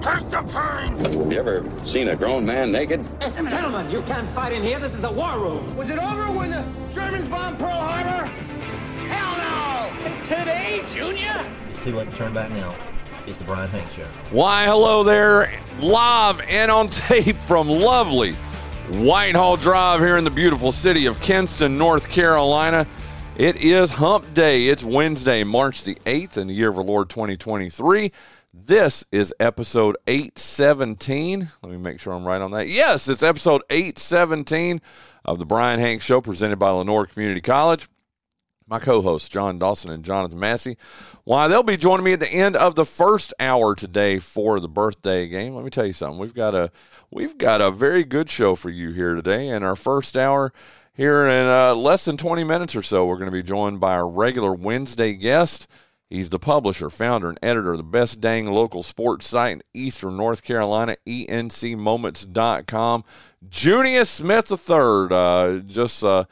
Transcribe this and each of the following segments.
Take the pain! You ever seen a grown man naked? Gentlemen, you can't fight in here. This is the war room. Was it over when the Germans bombed Pearl Harbor? Hell no! Today, Junior? It's too late to turn back now. It's the Bryan Hank Show. Why, hello there, live and on tape from lovely Whitehall Drive here in the beautiful city of Kinston, North Carolina. It is Hump Day. It's Wednesday, March the 8th in the year of our Lord 2023. This is episode 817. Let me make sure I'm right on that. Yes, it's episode 817 of the Bryan Hank Show presented by Lenoir Community College. My co hosts, Jon Dawson and Jonathan Massey. Why, they'll be joining me at the end of the first hour today for the birthday game. Let me tell you something. We've got a we've got a very good show for you here today. In our first hour, here in uh, less than 20 minutes or so, we're going to be joined by our regular Wednesday guest. He's the publisher, founder, and editor of the best dang local sports site in Eastern North Carolina, encmoments.com. Junious Smith III, uh, just uh,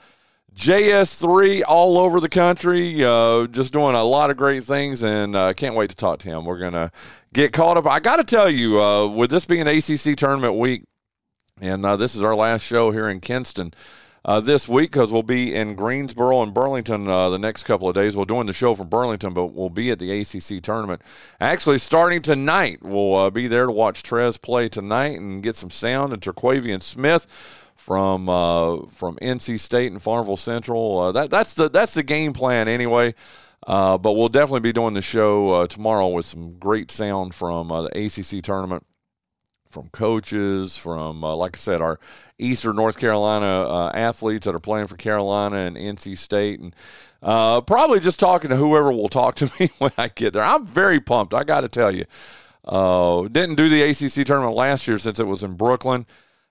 JS3 all over the country, uh, just doing a lot of great things, and I uh, can't wait to talk to him. We're going to get caught up. I got to tell you, uh, with this being ACC tournament week, and uh, this is our last show here in Kinston uh, this week because we'll be in Greensboro and Burlington uh, the next couple of days. We're doing the show from Burlington, but we'll be at the ACC tournament. Actually, starting tonight, we'll uh, be there to watch Trez play tonight and get some sound. And Terquavian Smith from uh, from NC State and Farmville Central. Uh, that that's the that's the game plan anyway. Uh, but we'll definitely be doing the show tomorrow with some great sound from the ACC tournament from coaches, from uh, like I said, our Eastern North Carolina uh, athletes that are playing for Carolina and NC State, and uh, probably just talking to whoever will talk to me when I get there. I'm very pumped. I got to tell you, uh, didn't do the ACC tournament last year since it was in Brooklyn.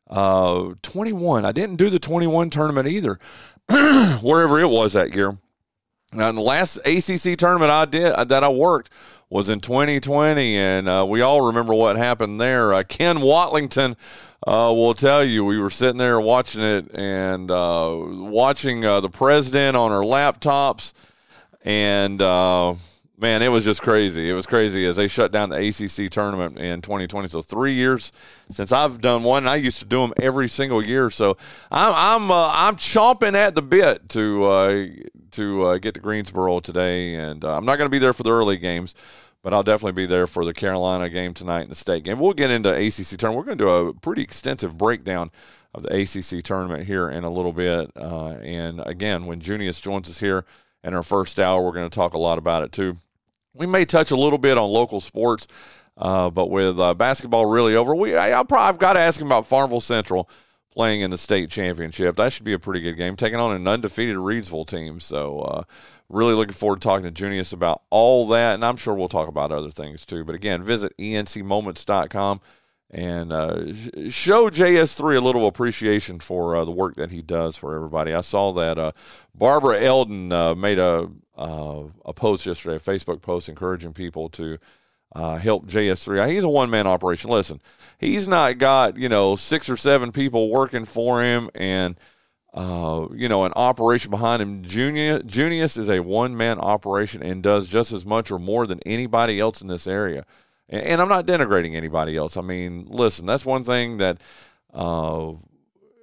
Uh, 21. I didn't do the 21 tournament either, wherever it was that year. Now, the last ACC tournament I did that I worked was in 2020, and uh, we all remember what happened there. Uh, Ken Watlington uh, will tell you we were sitting there watching it and uh, watching uh, the president on our laptops, and uh, man, it was just crazy. It was crazy as they shut down the ACC tournament in 2020. So three years since I've done one. I used to do them every single year. So I'm I'm I'm chomping at the bit to to uh, get to Greensboro today, and uh, I'm not going to be there for the early games, but I'll definitely be there for the Carolina game tonight and the state game. We'll get into ACC tournament. We're going to do a pretty extensive breakdown of the ACC tournament here in a little bit, uh, and again, when Junious joins us here in our first hour, we're going to talk a lot about it too. We may touch a little bit on local sports. Uh, but with uh, basketball really over, we I, will probably I've got to ask him about Farmville Central playing in the state championship. That should be a pretty good game, taking on an undefeated Reidsville team. So, uh, really looking forward to talking to Junious about all that, and I'm sure we'll talk about other things too. But again, visit encmoments.com and uh, show JS3 a little appreciation for uh, the work that he does for everybody. I saw that uh, Barbara Eldon uh, made a uh, a post yesterday, a Facebook post encouraging people to uh, help JS3. He's a one man operation. Listen, he's not got you know six or seven people working for him and uh, you know an operation behind him. Junious, Junious is a one man operation and does just as much or more than anybody else in this area. And, and I'm not denigrating anybody else. I mean, listen, that's one thing that uh,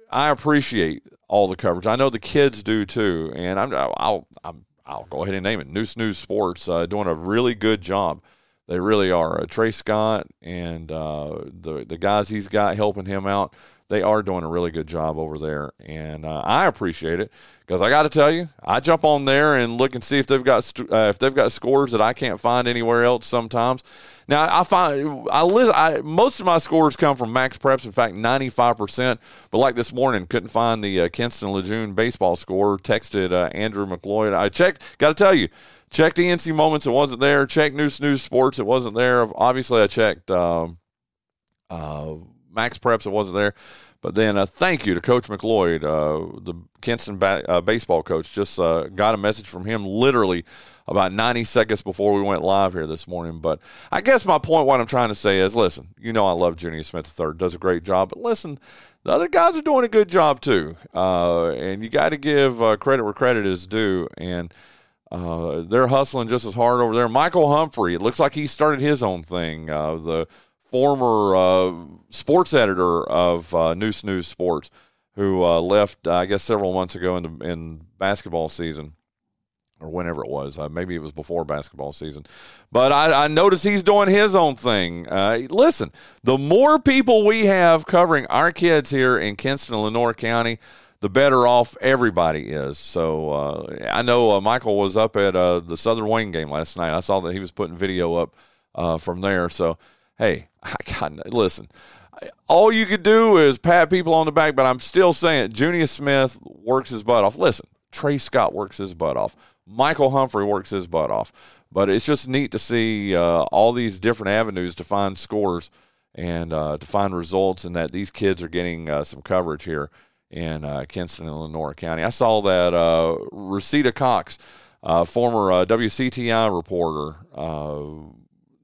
I appreciate all the coverage. I know the kids do too, and I'm I'll I'll, I'll go ahead and name it. Neuse News Sports uh, doing a really good job they really are. Uh, Trey Scott and uh, the the guys he's got helping him out, they are doing a really good job over there, and uh, I appreciate it because I got to tell you, I jump on there and look and see if they've got st- uh, if they've got scores that I can't find anywhere else. Sometimes, now I find I, li- I most of my scores come from Max Preps. In fact, ninety five percent. But like this morning, couldn't find the uh, Kinston Lejeune baseball score. Texted uh, Andrew McLeod. I checked. Got to tell you Checked the NC Moments, it wasn't there. Checked Neuse News Sports, it wasn't there. Obviously, I checked um, Uh, Max Preps it wasn't there. But then uh, thank you to Coach McLeod, uh, the Kinston ba- uh, baseball coach. Just uh, got a message from him literally about 90 seconds before we went live here this morning. But I guess my point, what I'm trying to say is listen, you know, I love Junious Smith III, does a great job. But listen, the other guys are doing a good job too. Uh, and you got to give uh, credit where credit is due. And they're hustling just as hard over there. Michael Humphrey, it looks like he started his own thing. Uh, the former uh, sports editor of uh, Neuse News Sports, who uh, left, I guess, several months ago in the in basketball season, or whenever it was. Uh, maybe it was before basketball season. But I, I noticed he's doing his own thing. Uh, listen, the more people we have covering our kids here in Kinston and Lenoir County, the better off everybody is. So uh, I know Michael was up at the Southern Wayne game last night. I saw that he was putting video up from there. So hey, I got listen. All you could do is pat people on the back, but I'm still saying Junious Smith works his butt off. Listen, Trey Scott works his butt off. Michael Humphrey works his butt off. But it's just neat to see uh, all these different avenues to find scores and uh, to find results, and that these kids are getting uh, some coverage here in uh, Kinston and Lenoir County. I saw that uh, Rosita Cox, uh, former WCTI reporter,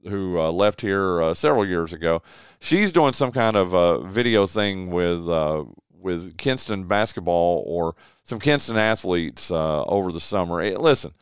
who uh, left here uh, several years ago. She's doing some kind of uh, video thing with uh, with Kinston basketball or some Kinston athletes uh, over the summer. Hey, listen,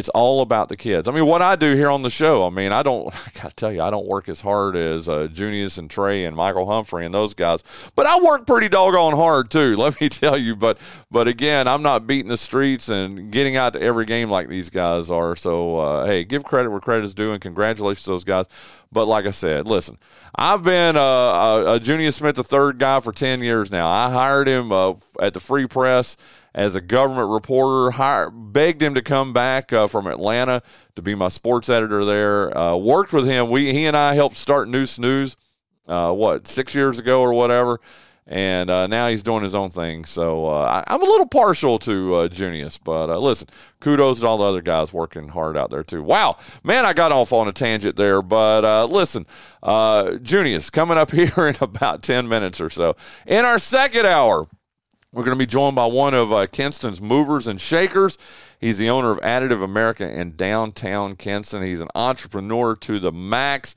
it's all about the kids. I mean, what I do here on the show, I mean, I don't, I got to tell you, I don't work as hard as uh, Junious and Trey and Michael Humphrey and those guys, but I work pretty doggone hard too, let me tell you. But, but again, I'm not beating the streets and getting out to every game like these guys are. So, uh, hey, give credit where credit is due and congratulations to those guys. But like I said, listen, I've been uh, a, a Junious Smith, the third guy for 10 years now. I hired him uh, at the Free Press as a government reporter. Begged him to come back uh, from Atlanta to be my sports editor there. Uh, worked with him. We he and I helped start Neuse News. Uh, what six years ago or whatever, and uh, now he's doing his own thing. So uh, I, am a little partial to uh, Junious, but listen, kudos to all the other guys working hard out there too. Wow, man, I got off on a tangent there, but listen, Junious coming up here in about ten minutes or so in our second hour. We're going to be joined by one of uh, Kinston's movers and shakers. He's the owner of Additive America in downtown Kinston. He's an entrepreneur to the max,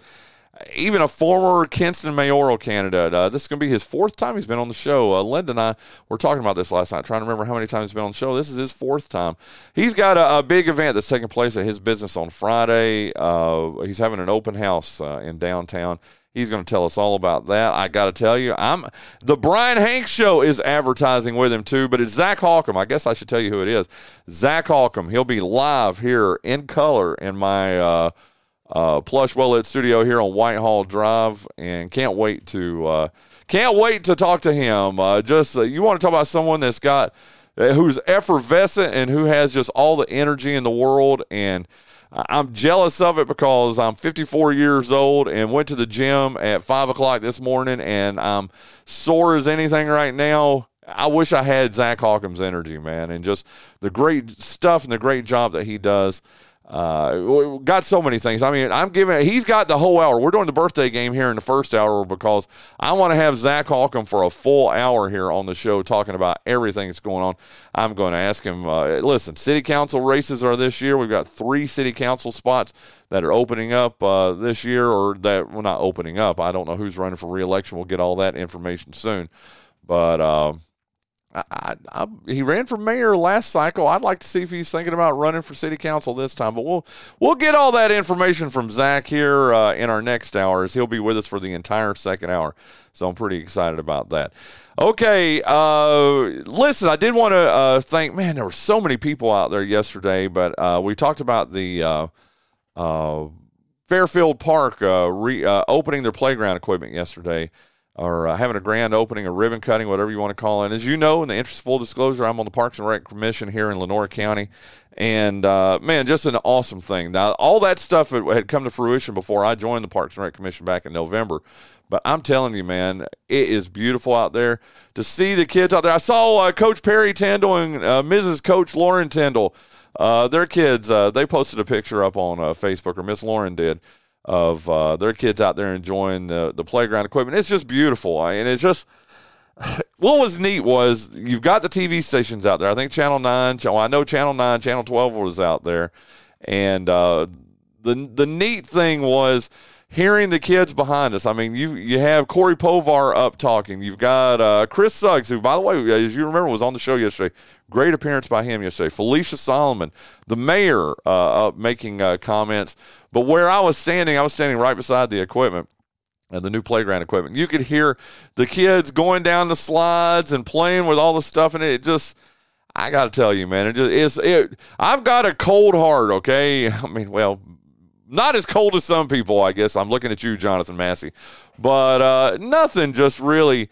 even a former Kinston mayoral candidate. Uh, this is going to be his fourth time he's been on the show. Uh, Linda and I were talking about this last night, trying to remember how many times he's been on the show. This is his fourth time. He's got a, a big event that's taking place at his business on Friday. Uh, he's having an open house uh, in downtown. He's going to tell us all about that. I got to tell you, I'm the Bryan Hanks show is advertising with him too, but it's Zach Holcomb. I guess I should tell you who it is. Zach Holcomb. He'll be live here in color in my uh, plush well lit studio here on Whitehall Drive, and can't wait to uh, can't wait to talk to him. Uh, just uh, you want to talk about someone that's got uh, who's effervescent and who has just all the energy in the world and I'm jealous of it because I'm 54 years old and went to the gym at five o'clock this morning and I'm sore as anything right now. I wish I had Zach Holcomb's energy, man, and just the great stuff and the great job that he does. Uh, got so many things. I mean, I'm giving. He's got the whole hour. We're doing the birthday game here in the first hour because I want to have Zach Holcomb for a full hour here on the show talking about everything that's going on. I'm going to ask him. Uh, listen, city council races are this year. We've got three city council spots that are opening up uh, this year, or that well, not opening up. I don't know who's running for reelection. We'll get all that information soon, but. I, I, he ran for mayor last cycle. I'd like to see if he's thinking about running for city council this time. But we'll we'll get all that information from Zach here uh, in our next hours. He'll be with us for the entire second hour, so I'm pretty excited about that. Okay, uh, listen, I did want to uh, thank. Man, there were so many people out there yesterday, but uh, we talked about the uh, uh, Fairfield Park re, opening their playground equipment yesterday or uh, having a grand opening, a ribbon cutting, whatever you want to call it. And as you know, in the interest of full disclosure, I'm on the Parks and Rec Commission here in Lenoir County. And uh, man, just an awesome thing. Now, all that stuff had come to fruition before I joined the Parks and Rec Commission back in November. But I'm telling you, man, it is beautiful out there to see the kids out there. I saw uh, Coach Perry Tyndall and uh, Mrs. Coach Lauren Tyndall. Uh, their kids, uh, they posted a picture up on Facebook, or Miss Lauren did of uh, their kids out there enjoying the the playground equipment. It's just beautiful, and it's just what was neat was you've got the TV stations out there. I think Channel Nine. Well, I know Channel Nine, Channel Twelve was out there, and uh, the the neat thing was hearing the kids behind us. I mean, you you have Corey Povar up talking. You've got uh, Chris Suggs, who, by the way, as you remember, was on the show yesterday. Great appearance by him yesterday. Felicia Solomon, the mayor, uh, up making uh, comments. But where I was standing, I was standing right beside the equipment and the new playground equipment. You could hear the kids going down the slides and playing with all the stuff, and it just. I got to tell you, man, it just is. It, I've got a cold heart. Okay, I mean, well, not as cold as some people, I guess. I'm looking at you, Jonathan Massey, but uh, nothing just really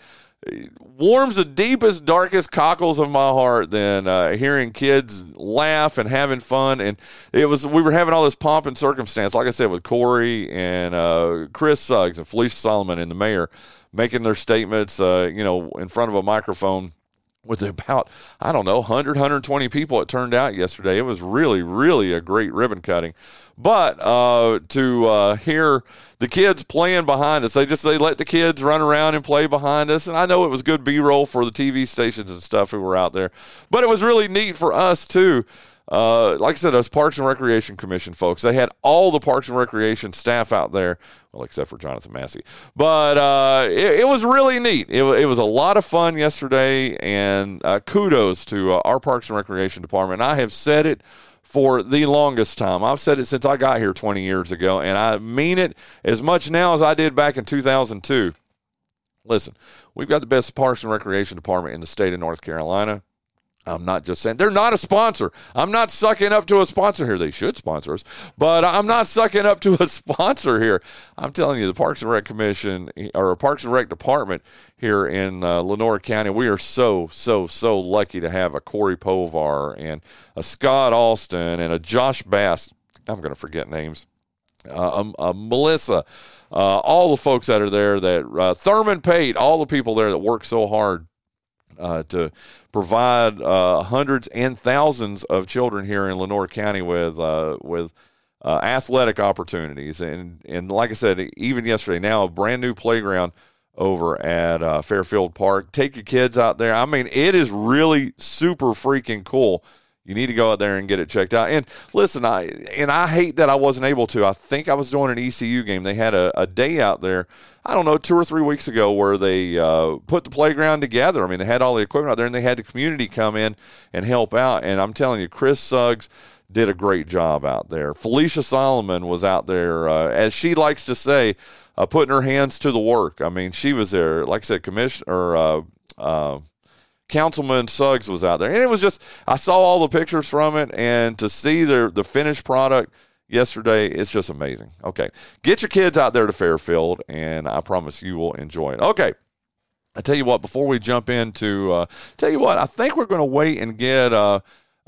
warms the deepest, darkest cockles of my heart than uh, hearing kids laugh and having fun. And it was we were having all this pomp and circumstance, like I said, with Corey and uh, Chris Suggs and Felicia Solomon and the mayor making their statements, uh, you know, in front of a microphone with about i don't know 100 120 people it turned out yesterday. It was really really a great ribbon cutting. But uh, to uh, hear the kids playing behind us they just they let the kids run around and play behind us. And i know it was good b-roll for the tv stations and stuff who were out there. But it was really neat for us too. Uh, like I said, us Parks and Recreation Commission folks, they had all the Parks and Recreation staff out there, well, except for Jonathan Massey. But uh, it, it, was really neat. It, it, was a lot of fun yesterday, and uh, kudos to uh, our Parks and Recreation Department. I have said it for the longest time. I've said it since I got here 20 years ago, and I mean it as much now as I did back in 2002. Listen, we've got the best Parks and Recreation Department in the state of North Carolina. I'm not just saying they're not a sponsor. I'm not sucking up to a sponsor here. They should sponsor us, but I'm not sucking up to a sponsor here. I'm telling you, the Parks and Rec Commission or Parks and Rec Department here in uh, County, we are so so so lucky to have a Corey Povar and a Scott Alston and a Josh Bass. I'm going to forget names. Uh, um, uh, Melissa, uh, all the folks that are there, that uh, Thurman Pate, all the people there that work so hard uh, to provide uh, hundreds and thousands of children here in Lenoir County with uh, with uh, athletic opportunities. And and like I said, even yesterday, now a brand new playground over at uh, Fairfield Park. Take your kids out there. I mean, it is really super freaking cool you need to go out there and get it checked out. And listen, I and I hate that I wasn't able to. I think I was doing an ECU game. They had a, a day out there, I don't know, two or three weeks ago where they uh, put the playground together. I mean, they had all the equipment out there, and they had the community come in and help out. And I'm telling you, Chris Suggs did a great job out there. Felicia Solomon was out there, uh, as she likes to say, uh, putting her hands to the work. I mean, she was there, like I said, commissioner. Uh, uh Councilman Suggs was out there, and it was just I saw all the pictures from it, and to see the the finished product yesterday, it's just amazing. Okay, get your kids out there to Fairfield, and I promise you will enjoy it. Okay. I tell you what, before we jump into, uh, tell you what, I think we're going to wait and get uh,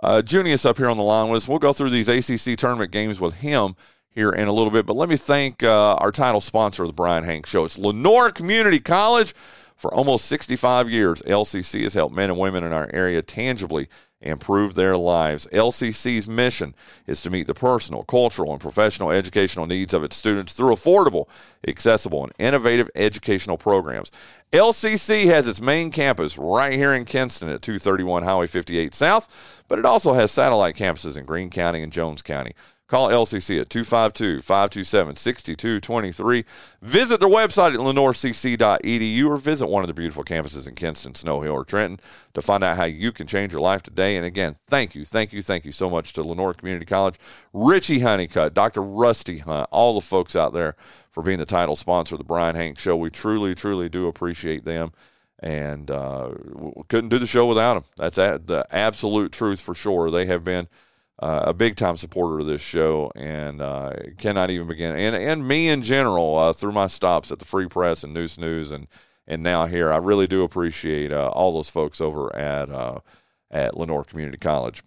uh, Junious up here on the line with us. We'll go through these ACC tournament games with him here in a little bit. But let me thank uh, our title sponsor of the Bryan Hank Show. It's Lenoir Community College. For almost 65 years, LCC has helped men and women in our area tangibly improve their lives. LCC's mission is to meet the personal, cultural, and professional educational needs of its students through affordable, accessible, and innovative educational programs. LCC has its main campus right here in Kinston at 231 Highway 58 South, but it also has satellite campuses in Greene County and Jones County. Call LCC at 252 527 6223. Visit their website at lenoircc.edu or visit one of the beautiful campuses in Kinston, Snow Hill, or Trenton to find out how you can change your life today. And again, thank you, thank you, thank you so much to Lenoir Community College, Richie Honeycutt, Dr. Rusty Hunt, all the folks out there for being the title sponsor of the Bryan Hank Show. We truly, truly do appreciate them and uh, couldn't do the show without them. That's the absolute truth for sure. They have been uh, a big time supporter of this show and uh, cannot even begin. And and me in general uh, through my stops at the Free Press and Neuse News and and now here, I really do appreciate uh, all those folks over at uh, at Lenoir Community College.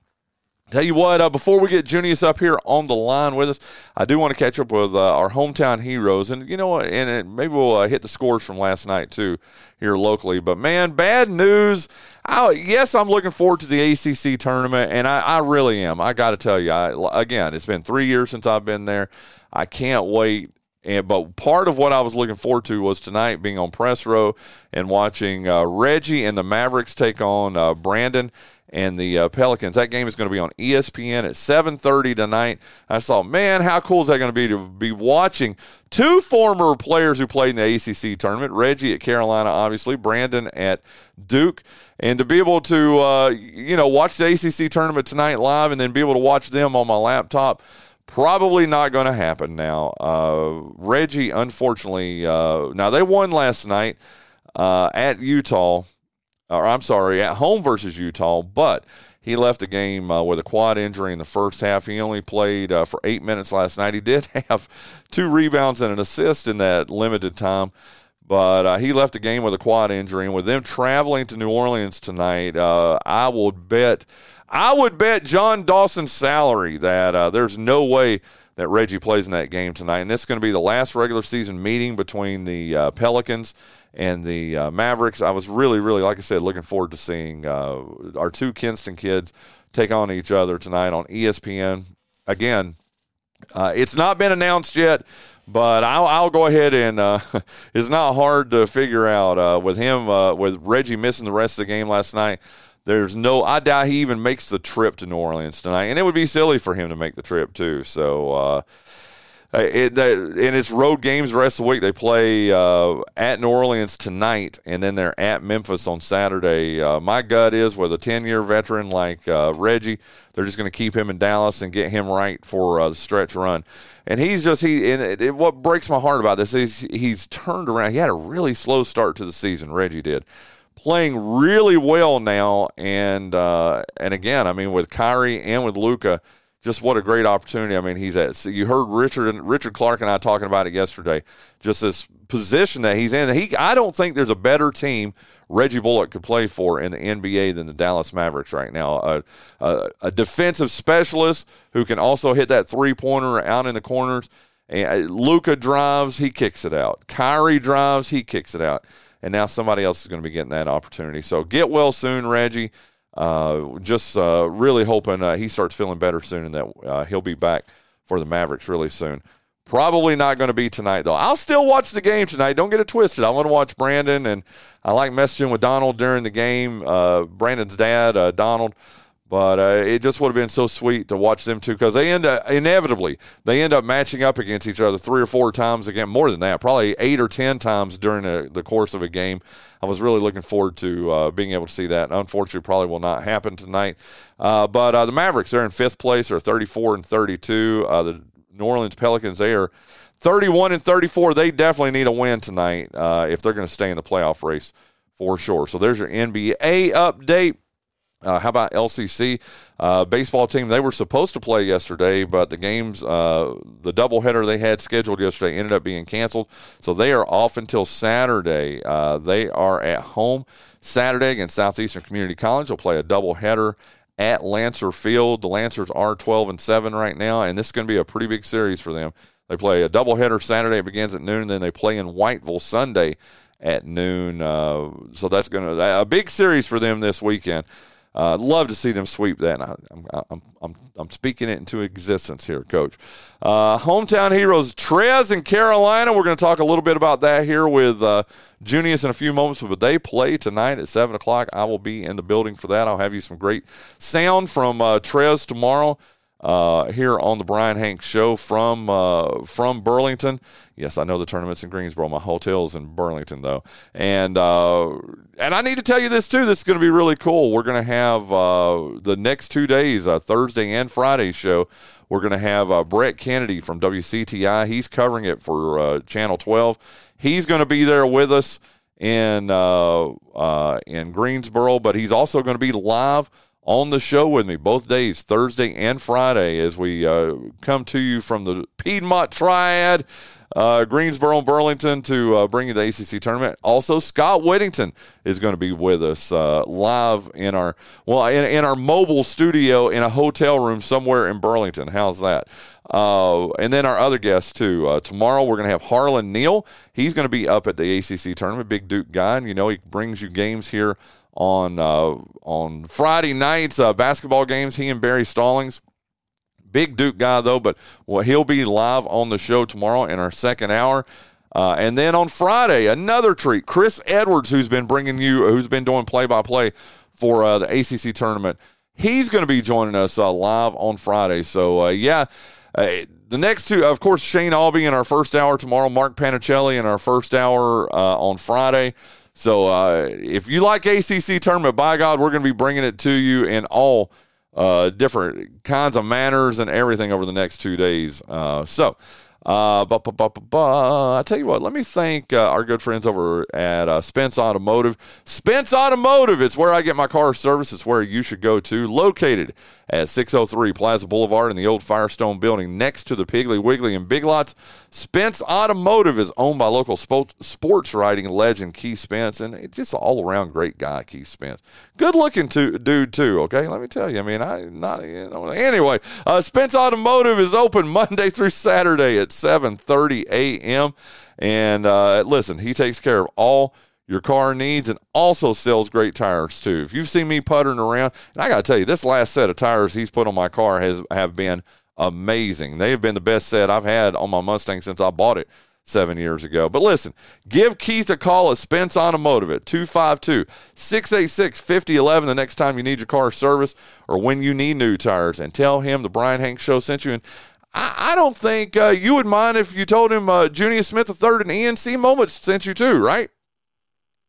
Tell you what, uh, before we get Junious up here on the line with us, I do want to catch up with uh, our hometown heroes, and you know what, and it, maybe we'll uh, hit the scores from last night too here locally. But man, bad news. I, yes, I'm looking forward to the ACC tournament, and I, I really am. I got to tell you, I, again, it's been three years since I've been there. I can't wait and but part of what I was looking forward to was tonight being on press row and watching uh, Reggie and the Mavericks take on uh, Brandon and the uh, Pelicans. That game is going to be on ESPN at 7:30 tonight. I thought, man, how cool is that going to be to be watching two former players who played in the ACC tournament? Reggie at Carolina, obviously, Brandon at Duke, and to be able to uh, you know watch the ACC tournament tonight live, and then be able to watch them on my laptop. Probably not going to happen now. Uh, Reggie, unfortunately, uh, now they won last night uh, at Utah or I'm sorry, at home versus Utah, but he left the game uh, with a quad injury in the first half. He only played uh, for eight minutes last night. He did have two rebounds and an assist in that limited time, but uh, he left the game with a quad injury. And with them traveling to New Orleans tonight, uh, I would bet, I would bet Jon Dawson's salary that uh, there's no way that Reggie plays in that game tonight. And this is going to be the last regular season meeting between the uh, Pelicans and the uh, Mavericks. I was really, really, like I said, looking forward to seeing uh, our two Kinston kids take on each other tonight on ESPN. Again, uh, it's not been announced yet, but I'll, I'll go ahead and uh, it's not hard to figure out uh, with him, with Reggie missing the rest of the game last night. There's no, I doubt he even makes the trip to New Orleans tonight, and it would be silly for him to make the trip too. So, uh, it, in its road games the rest of the week, they play uh, at New Orleans tonight, and then they're at Memphis on Saturday. Uh, my gut is with a 10 year veteran like uh, Reggie, they're just going to keep him in Dallas and get him right for uh, the stretch run. And he's just he. And it, it, what breaks my heart about this is he's turned around. He had a really slow start to the season. Reggie did playing really well now, and uh, and again, I mean with Kyrie and with Luka just what a great opportunity. I mean, he's at. So you heard Richard and Richard Clark and I talking about it yesterday. Just this position that he's in. He, I don't think there's a better team Reggie Bullock could play for in the NBA than the Dallas Mavericks right now. A, a, a defensive specialist who can also hit that three pointer out in the corners. And Luka drives, he kicks it out. Kyrie drives, he kicks it out. And now somebody else is going to be getting that opportunity. So get well soon, Reggie. Uh, just uh, really hoping uh, he starts feeling better soon and that uh, he'll be back for the Mavericks really soon. Probably not going to be tonight, though. I'll still watch the game tonight. Don't get it twisted. I want to watch Brandon, and I like messaging with Donald during the game. Uh, Brandon's dad, uh, Donald. But uh, it just would have been so sweet to watch them two because they end up inevitably they end up matching up against each other three or four times again, more than that, probably eight or ten times during the, the course of a game. I was really looking forward to uh, being able to see that. Unfortunately, probably will not happen tonight. Uh, but uh, the Mavericks, they're in fifth place, they're 34 and 32. Uh, the New Orleans Pelicans, they are 31 and 34. They definitely need a win tonight uh, if they're going to stay in the playoff race for sure. So there's your NBA update. Uh, how about LCC uh, baseball team? They were supposed to play yesterday, but the games, uh, the doubleheader they had scheduled yesterday, ended up being canceled. So they are off until Saturday. Uh, they are at home Saturday against Southeastern Community College. They'll play a doubleheader at Lancer Field. The Lancers are 12 and 7 right now, and this is going to be a pretty big series for them. They play a doubleheader Saturday, it begins at noon, and then they play in Whiteville Sunday at noon. Uh, so that's going to a big series for them this weekend. Uh, I'd love to see them sweep that. I, am I'm, I'm, I'm speaking it into existence here, Coach. Uh, hometown heroes, Trez and Carolina. We're going to talk a little bit about that here with uh, Junious in a few moments, but they play tonight at 7 o'clock. I will be in the building for that. I'll have you some great sound from uh, Trez tomorrow uh, here on the Bryan Hanks Show from uh, from Burlington. Yes, I know the tournament's in Greensboro. My hotel's in Burlington though, and uh, and I need to tell you this too. This is going to be really cool. We're going to have uh, the next two days, uh, Thursday and Friday show. We're going to have uh, Brett Kennedy from WCTI. He's covering it for Channel 12. He's going to be there with us in in Greensboro, but he's also going to be live on the show with me both days, Thursday and Friday, as we uh, come to you from the Piedmont Triad, uh, Greensboro and Burlington to uh, bring you the ACC tournament. Also, Scott Whittington is going to be with us uh, live in our well in, in, our mobile studio in a hotel room somewhere in Burlington. How's that? Uh, and then our other guests too. Uh, tomorrow we're going to have Harlan Neal. He's going to be up at the ACC tournament, big Duke guy, and you know he brings you games here on uh, on Friday nights, uh, basketball games. He and Barry Stallings, big Duke guy though, but well, he'll be live on the show tomorrow in our second hour. Uh, and then on Friday, another treat. Chris Edwards, who's been bringing you, who's been doing play by play for uh, the ACC tournament, he's going to be joining us uh, live on Friday. So uh, yeah, uh, the next two, of course, Shane Albee in our first hour tomorrow, Mark Panichelli in our first hour uh, on Friday. So uh, if you like ACC tournament, by God, we're going to be bringing it to you in all uh, different kinds of manners and everything over the next two days. Uh, so. Uh, but, I tell you what, let me thank uh, our good friends over at uh, Spence Automotive. Spence Automotive, it's where I get my car service. It's where you should go to. Located at 603 Plaza Boulevard in the old Firestone building next to the Piggly Wiggly and Big Lots. Spence Automotive is owned by local sports writing legend Keith Spence, and just an all around great guy, Keith Spence. Good looking to, dude, too, okay? Let me tell you. I mean, I not, you know, anyway, uh, Spence Automotive is open Monday through Saturday at 7.30 a.m. And uh, listen, he takes care of all your car needs and also sells great tires too. If you've seen me puttering around, and I got to tell you, this last set of tires he's put on my car has have been amazing. They have been the best set I've had on my Mustang since I bought it seven years ago. But listen, give Keith a call at Spence Automotive at 252 686 5011 the next time you need your car service or when you need new tires and tell him the Bryan Hanks Show sent you. And I, I don't think uh, you would mind if you told him uh, Junious Smith III and ENC Moments sent you too, right?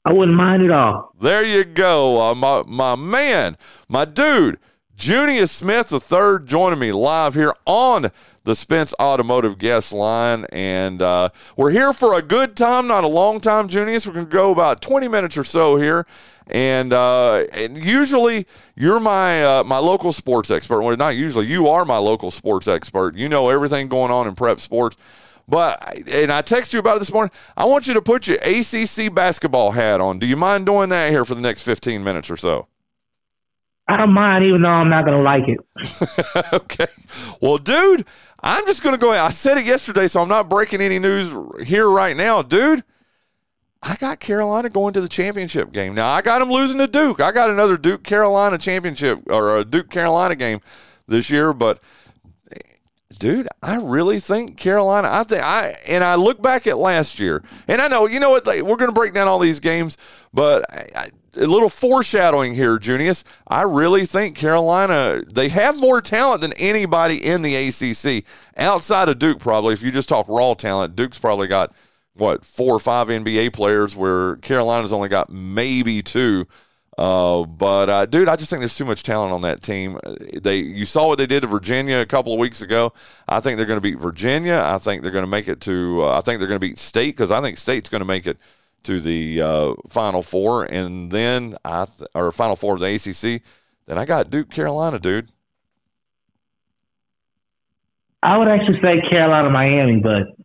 I wouldn't mind at all. There you go. Uh, my, my man, my dude, Junious Smith the third, joining me live here on the Spence Automotive guest line. And uh, we're here for a good time, not a long time, Junious. We're going to go about 20 minutes or so here. And, uh, and usually you're my uh, my local sports expert. Well, not usually, you are my local sports expert. You know everything going on in prep sports. But and I text you about it this morning. I want you to put your ACC basketball hat on. Do you mind doing that here for the next 15 minutes or so? I don't mind, even though I'm not going to like it. okay. Well, dude, I'm just going to go. I said it yesterday, so I'm not breaking any news here right now, dude. I got Carolina going to the championship game. Now I got them losing to Duke. I got another Duke Carolina championship or a Duke Carolina game this year, but dude, I really think Carolina. I think I and I look back at last year, and I know you know what we're going to break down all these games, but I, I, a little foreshadowing here, Junious. I really think Carolina they have more talent than anybody in the ACC outside of Duke. Probably, if you just talk raw talent, Duke's probably got what four or five NBA players, where Carolina's only got maybe two. Uh, but uh, dude, I just think there's too much talent on that team. They, you saw what they did to Virginia a couple of weeks ago. I think they're going to beat Virginia. I think they're going to make it to. Uh, I think they're going to beat State because I think State's going to make it to the uh, Final Four, and then I th- or Final Four of the ACC. Then I got Duke, Carolina, dude. I would actually say Carolina, Miami, but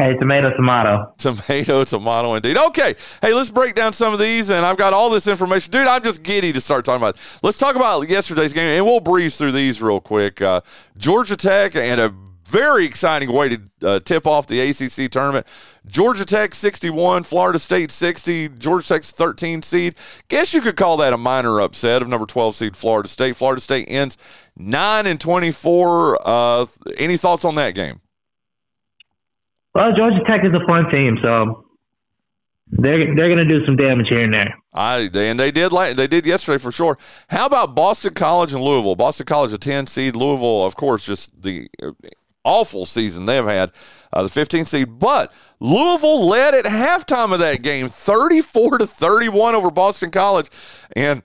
Hey, tomato, tomato. Tomato, tomato, indeed. Okay. Hey, let's break down some of these, and I've got all this information. Dude, I'm just giddy to start talking about it. Let's talk about yesterday's game, and we'll breeze through these real quick. Uh, Georgia Tech and a very exciting way to uh, tip off the ACC tournament. Georgia Tech 61, Florida State 60, Georgia Tech's 13 seed. Guess you could call that a minor upset of number 12 seed Florida State. Florida State ends 9 and 24. Uh, any thoughts on that game? Well, Georgia Tech is a fun team, so they're they're going to do some damage here and there. I and they did like they did yesterday for sure. How about Boston College and Louisville? Boston College a ten seed, Louisville, of course, just the awful season they've had, uh, the 15th seed. But Louisville led at halftime of that game, 34 to 31 over Boston College, and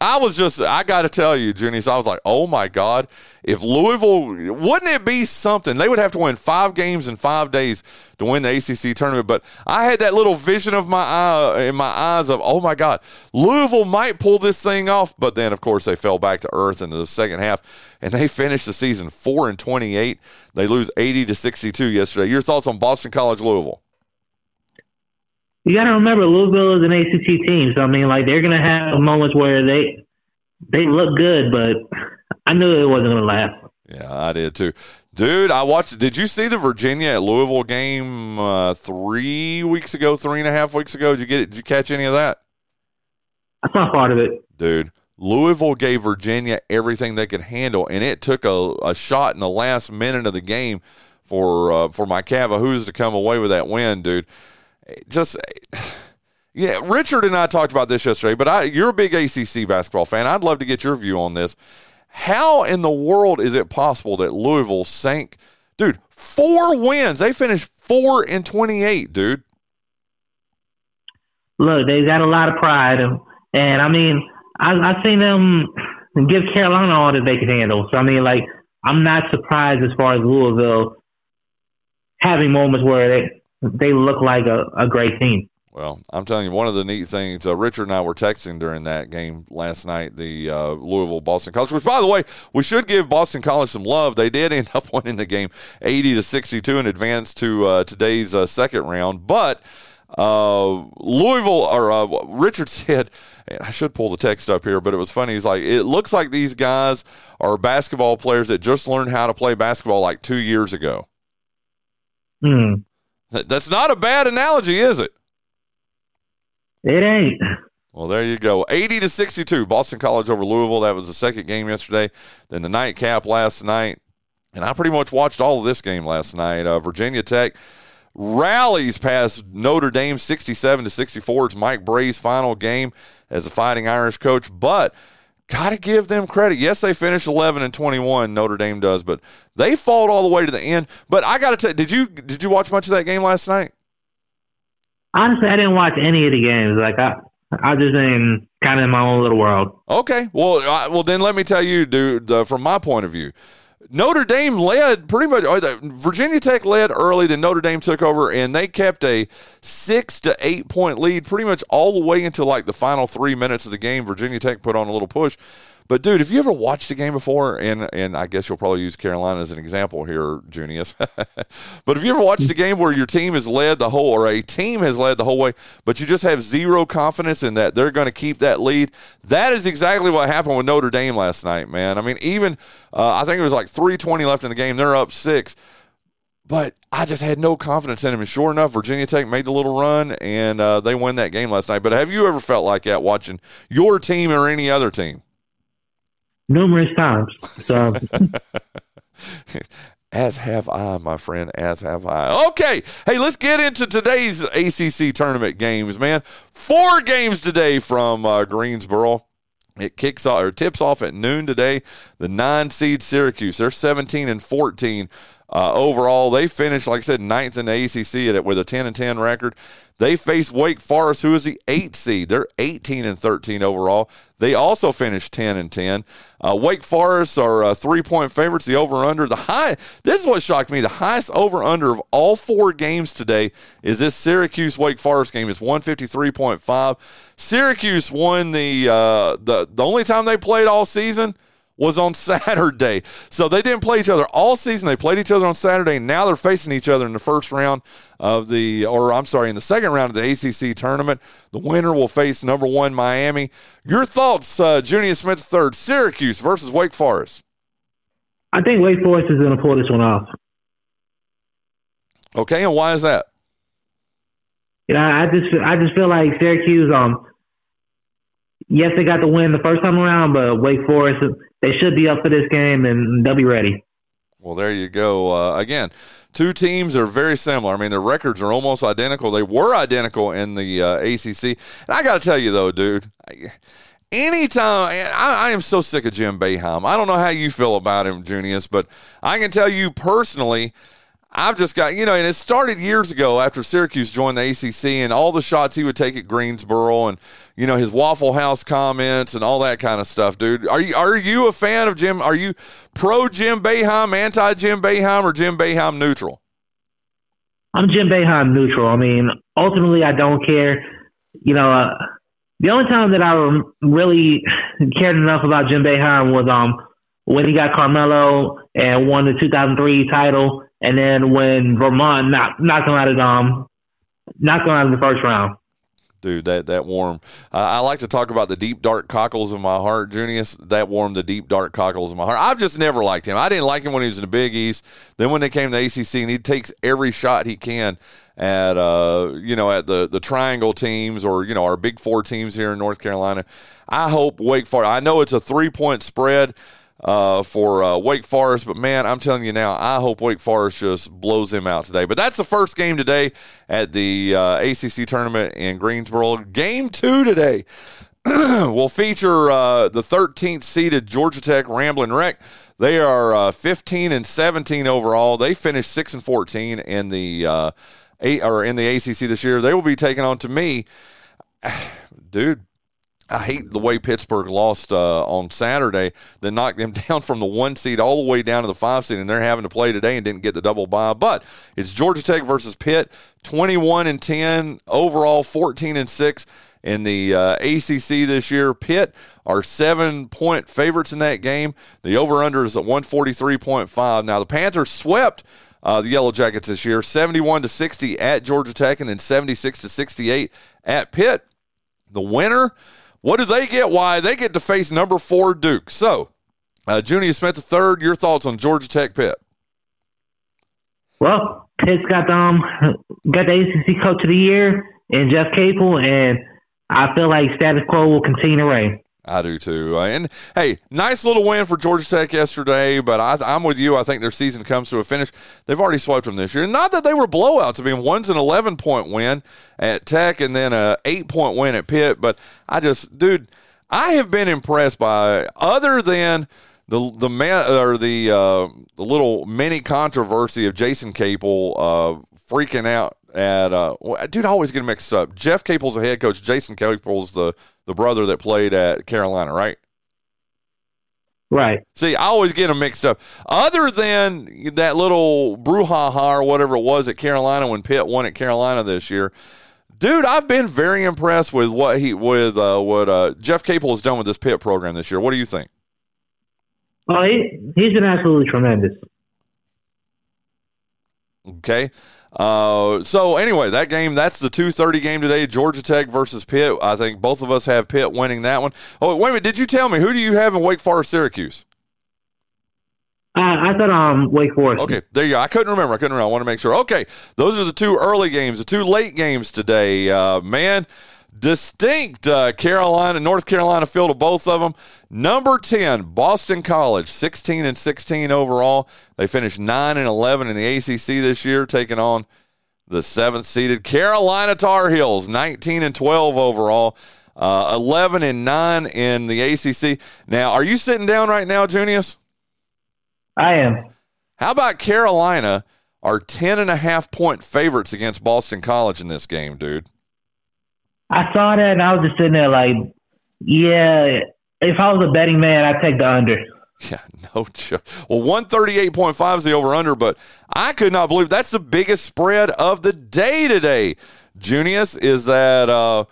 I was just, I got to tell you, Junious, I was like, oh my God, if Louisville, wouldn't it be something? They would have to win five games in five days to win the ACC tournament. But I had that little vision of my eye, in my eyes of, oh my God, Louisville might pull this thing off. But then, of course, they fell back to earth into the second half and they finished the season 4 and 28. They lose 80 to 62 yesterday. Your thoughts on Boston College, Louisville? You got to remember Louisville is an ACC team, so I mean, like they're gonna have moments where they they look good, but I knew it wasn't gonna last. Yeah, I did too, dude. I watched. Did you see the Virginia at Louisville game uh, three weeks ago, three and a half weeks ago? Did you get? Did you catch any of that? I saw part of it, dude. Louisville gave Virginia everything they could handle, and it took a, a shot in the last minute of the game for uh, for my Cavahoos to come away with that win, dude. Just yeah, Richard and I talked about this yesterday, but I, you're a big ACC basketball fan. I'd love to get your view on this. How in the world is it possible that Louisville sank, dude? Four wins. They finished four and twenty-eight, dude. Look, they got a lot of pride, and I mean I, I've seen them give Carolina all that they can handle. So I mean, like, I'm not surprised as far as Louisville having moments where they they look like a, a great team. Well, I'm telling you, one of the neat things, uh, Richard and I were texting during that game last night, the uh, Louisville Boston College, which, by the way, we should give Boston College some love. They did end up winning the game 80 to 62 in advance to uh, today's uh, second round. But uh, Louisville, or uh, Richard said, I should pull the text up here, but it was funny. He's like, it looks like these guys are basketball players that just learned how to play basketball like two years ago. Hmm. That's not a bad analogy, is it? It ain't. Well, there you go. 80 to 62. Boston College over Louisville. That was the second game yesterday. Then the nightcap last night. And I pretty much watched all of this game last night. Uh, Virginia Tech rallies past Notre Dame 67 to 64. It's Mike Brey's final game as a Fighting Irish coach, but got to give them credit. Yes, they finished 11 and 21. Notre Dame does, but they fought all the way to the end. But I got to tell, did you did you watch much of that game last night? Honestly, I didn't watch any of the games. Like I, I just been kind of in my own little world. Okay, well, I, well then let me tell you, dude, uh, from my point of view. Notre Dame led pretty much. Uh, Virginia Tech led early, then Notre Dame took over, and they kept a six to eight point lead pretty much all the way into like the final three minutes of the game. Virginia Tech put on a little push, but dude, if you ever watched a game before, and and I guess you'll probably use Carolina as an example here, Junious. but if you ever watched a game where your team has led the whole, or a team has led the whole way, but you just have zero confidence in that they're going to keep that lead, that is exactly what happened with Notre Dame last night, man. I mean, even uh, I think it was like three twenty left in the game, they're up six. But I just had no confidence in him. And sure enough, Virginia Tech made the little run and uh, they won that game last night. But have you ever felt like that watching your team or any other team? Numerous times. So. as have I, my friend. As have I. Okay. Hey, let's get into today's ACC tournament games, man. Four games today from uh, Greensboro. It kicks off or tips off at noon today. The nine seed Syracuse, they're 17 and 14 uh, overall. They finished, like I said, ninth in the ACC with a 10 and 10 record. They face Wake Forest, who is the eighth seed. They're 18 and 13 overall. They also finished 10 and 10. Uh, Wake Forest are uh, three point favorites. The over under, the high. This is what shocked me. The highest over under of all four games today is this Syracuse Wake Forest game. It's 153.5. Syracuse won the uh, the the only time they played all season was on Saturday. So they didn't play each other all season. They played each other on Saturday. And now they're facing each other in the first round of the, or I'm sorry, in the second round of the ACC tournament. The winner will face number one Miami. Your thoughts, uh, Junious Smith third, Syracuse versus Wake Forest. I think Wake Forest is going to pull this one off. Okay, and why is that? You know, I just I just feel like Syracuse. Um, yes, they got the win the first time around, but Wake Forest they should be up for this game and they'll be ready. Well, there you go. Uh, again, two teams are very similar. I mean, their records are almost identical. They were identical in the uh, ACC. And I got to tell you, though, dude, anytime I, I, am so sick of Jim Boeheim. I don't know how you feel about him, Junious, but I can tell you personally – I've just got, you know, and it started years ago after Syracuse joined the ACC and all the shots he would take at Greensboro and, you know, his Waffle House comments and all that kind of stuff, dude. Are you, are you a fan of Jim? Are you pro Jim Boeheim, anti Jim Boeheim, or Jim Boeheim neutral? I'm Jim Boeheim neutral. I mean, ultimately, I don't care. You know, uh, the only time that I really cared enough about Jim Boeheim was um when he got Carmelo and won the 2003 title and then when Vermont knocked knocked them out of um knocked them out of the first round. dude. That that warm. Uh, I like to talk about the deep dark cockles of my heart, Junious. That warmed the deep dark cockles of my heart. I've just never liked him. I didn't like him when he was in the Big East. Then when they came to ACC, and he takes every shot he can at uh you know at the the triangle teams or you know our Big Four teams here in North Carolina. I hope Wake Forest. I know it's a three point spread uh, for uh, Wake Forest. But man, I'm telling you now, I hope Wake Forest just blows them out today. But that's the first game today at the uh, ACC tournament in Greensboro. Game two today will feature uh, the 13th seeded Georgia Tech Ramblin' Wreck. They are uh, 15 and 17 overall. They finished six and 14 in the uh, eight or in the ACC this year. They will be taking on to me, dude. I hate the way Pittsburgh lost uh, on Saturday. They knocked them down from the one seed all the way down to the five seed, and they're having to play today and didn't get the double bye. But it's Georgia Tech versus Pitt, twenty-one and ten overall, fourteen and six in the uh, ACC this year. Pitt are seven-point favorites in that game. The over/under is at one forty-three point five. Now the Panthers swept. Uh, the Yellow Jackets this year, 71 to 60 at Georgia Tech, and then 76 to 68 at Pitt. The winner what do they get? Why they get to face number four Duke? So, uh, Junious Smith the third. Your thoughts on Georgia Tech Pitt? Well, Pitt's got um got the ACC Coach of the Year and Jeff Capel, and I feel like status quo will continue to reign. I do too. And hey, nice little win for Georgia Tech yesterday, but I, am with you. I think their season comes to a finish. They've already swept them this year. Not that they were blowouts. I mean, one's an 11 point win at Tech and then a eight point win at Pitt. But I just, dude, I have been impressed by other than the the man or the uh, the little mini controversy of Jason Capel uh, freaking out at uh, dude. I always get mixed up. Jeff Capel's a head coach. Jason Capel's the the brother that played at Carolina, right? Right. See, I always get them mixed up. Other than that little brouhaha or whatever it was at Carolina when Pitt won at Carolina this year, dude, I've been very impressed with what he with uh, what uh, Jeff Capel has done with this Pitt program this year. What do you think? Oh, he, he's been absolutely tremendous. Okay. Uh, so anyway, that game that's the two thirty game today. Georgia Tech versus Pitt. I think both of us have Pitt winning that one. Oh wait a minute, did you tell me who do you have in Wake Forest Syracuse? Uh, I thought um Wake Forest. Okay, there you go. I couldn't remember. I couldn't remember. I want to make sure. Okay, those are the two early games. The two late games today. Uh, man, distinct uh, Carolina, North Carolina feel to both of them. Number 10, Boston College, 16 and 16 overall. They finished 9 and 11 in the ACC this year, taking on the seventh seeded Carolina Tar Heels, 19 and 12 overall. Uh, 11 and 9 in the ACC. Now, are you sitting down right now, Junious? I am. How about Carolina are 10 and a half point favorites against Boston College in this game, dude? I saw that and I was just sitting there like, yeah, if I was a betting man, I'd take the under. Yeah, no joke. Well, 138.5 is the over under, but I could not believe that's the biggest spread of the day today. Junious is that uh,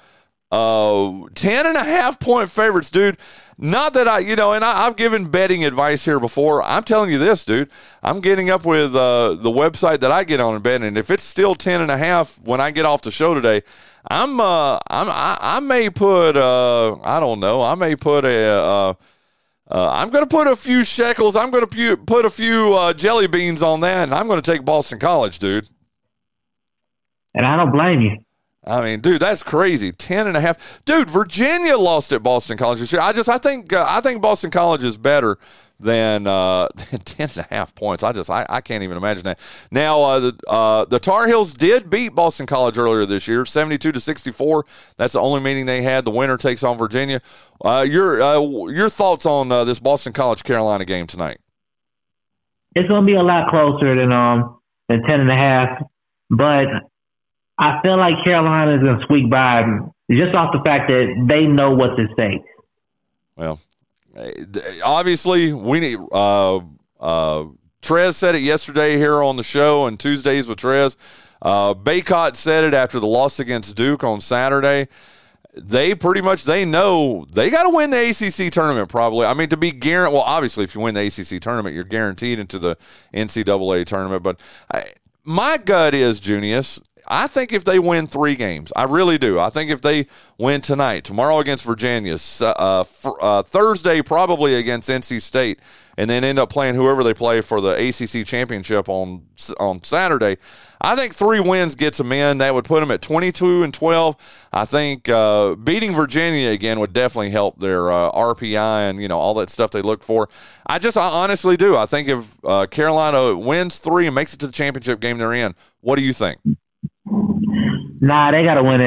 uh, 10 and a half point favorites, dude. Not that I, you know, and I, have given betting advice here before. I'm telling you this, dude. I'm getting up with uh, the website that I get on and betting. And if it's still 10 and a half when I get off the show today, I'm uh I'm I, I may put uh I don't know I may put a uh, uh I'm going to put a few shekels. I'm going to put a few uh, jelly beans on that, and I'm going to take Boston College, dude. And I don't blame you. I mean, dude, that's crazy. Ten and a half, dude. Virginia lost at Boston College this year. I just, I think, uh, I think Boston College is better than, uh, than ten and a half points. I just, I, I can't even imagine that. Now, uh, the uh, the Tar Heels did beat Boston College earlier this year, seventy-two to sixty-four. That's the only meeting they had. The winner takes on Virginia. Uh, your uh, your thoughts on uh, this Boston College Carolina game tonight? It's going to be a lot closer than um than ten and a half, but I feel like Carolina is going to squeak by just off the fact that they know what's at stake. Well, obviously, we need. Uh, uh, Trez said it yesterday here on the show and Tuesdays with Trez. Uh, Bacot said it after the loss against Duke on Saturday. They pretty much they know they got to win the ACC tournament. Probably, I mean, to be guaranteed. Well, obviously, if you win the ACC tournament, you're guaranteed into the NCAA tournament. But I, my gut is Junious I think if they win three games, I really do. I think if they win tonight, tomorrow against Virginia, uh, uh, Thursday probably against NC State, and then end up playing whoever they play for the ACC championship on on Saturday. I think three wins gets them in. That would put them at 22 and 12. I think uh, beating Virginia again would definitely help their uh, RPI and you know all that stuff they look for. I just I honestly do. I think if uh, Carolina wins three and makes it to the championship game they're in, what do you think? Nah, they got to win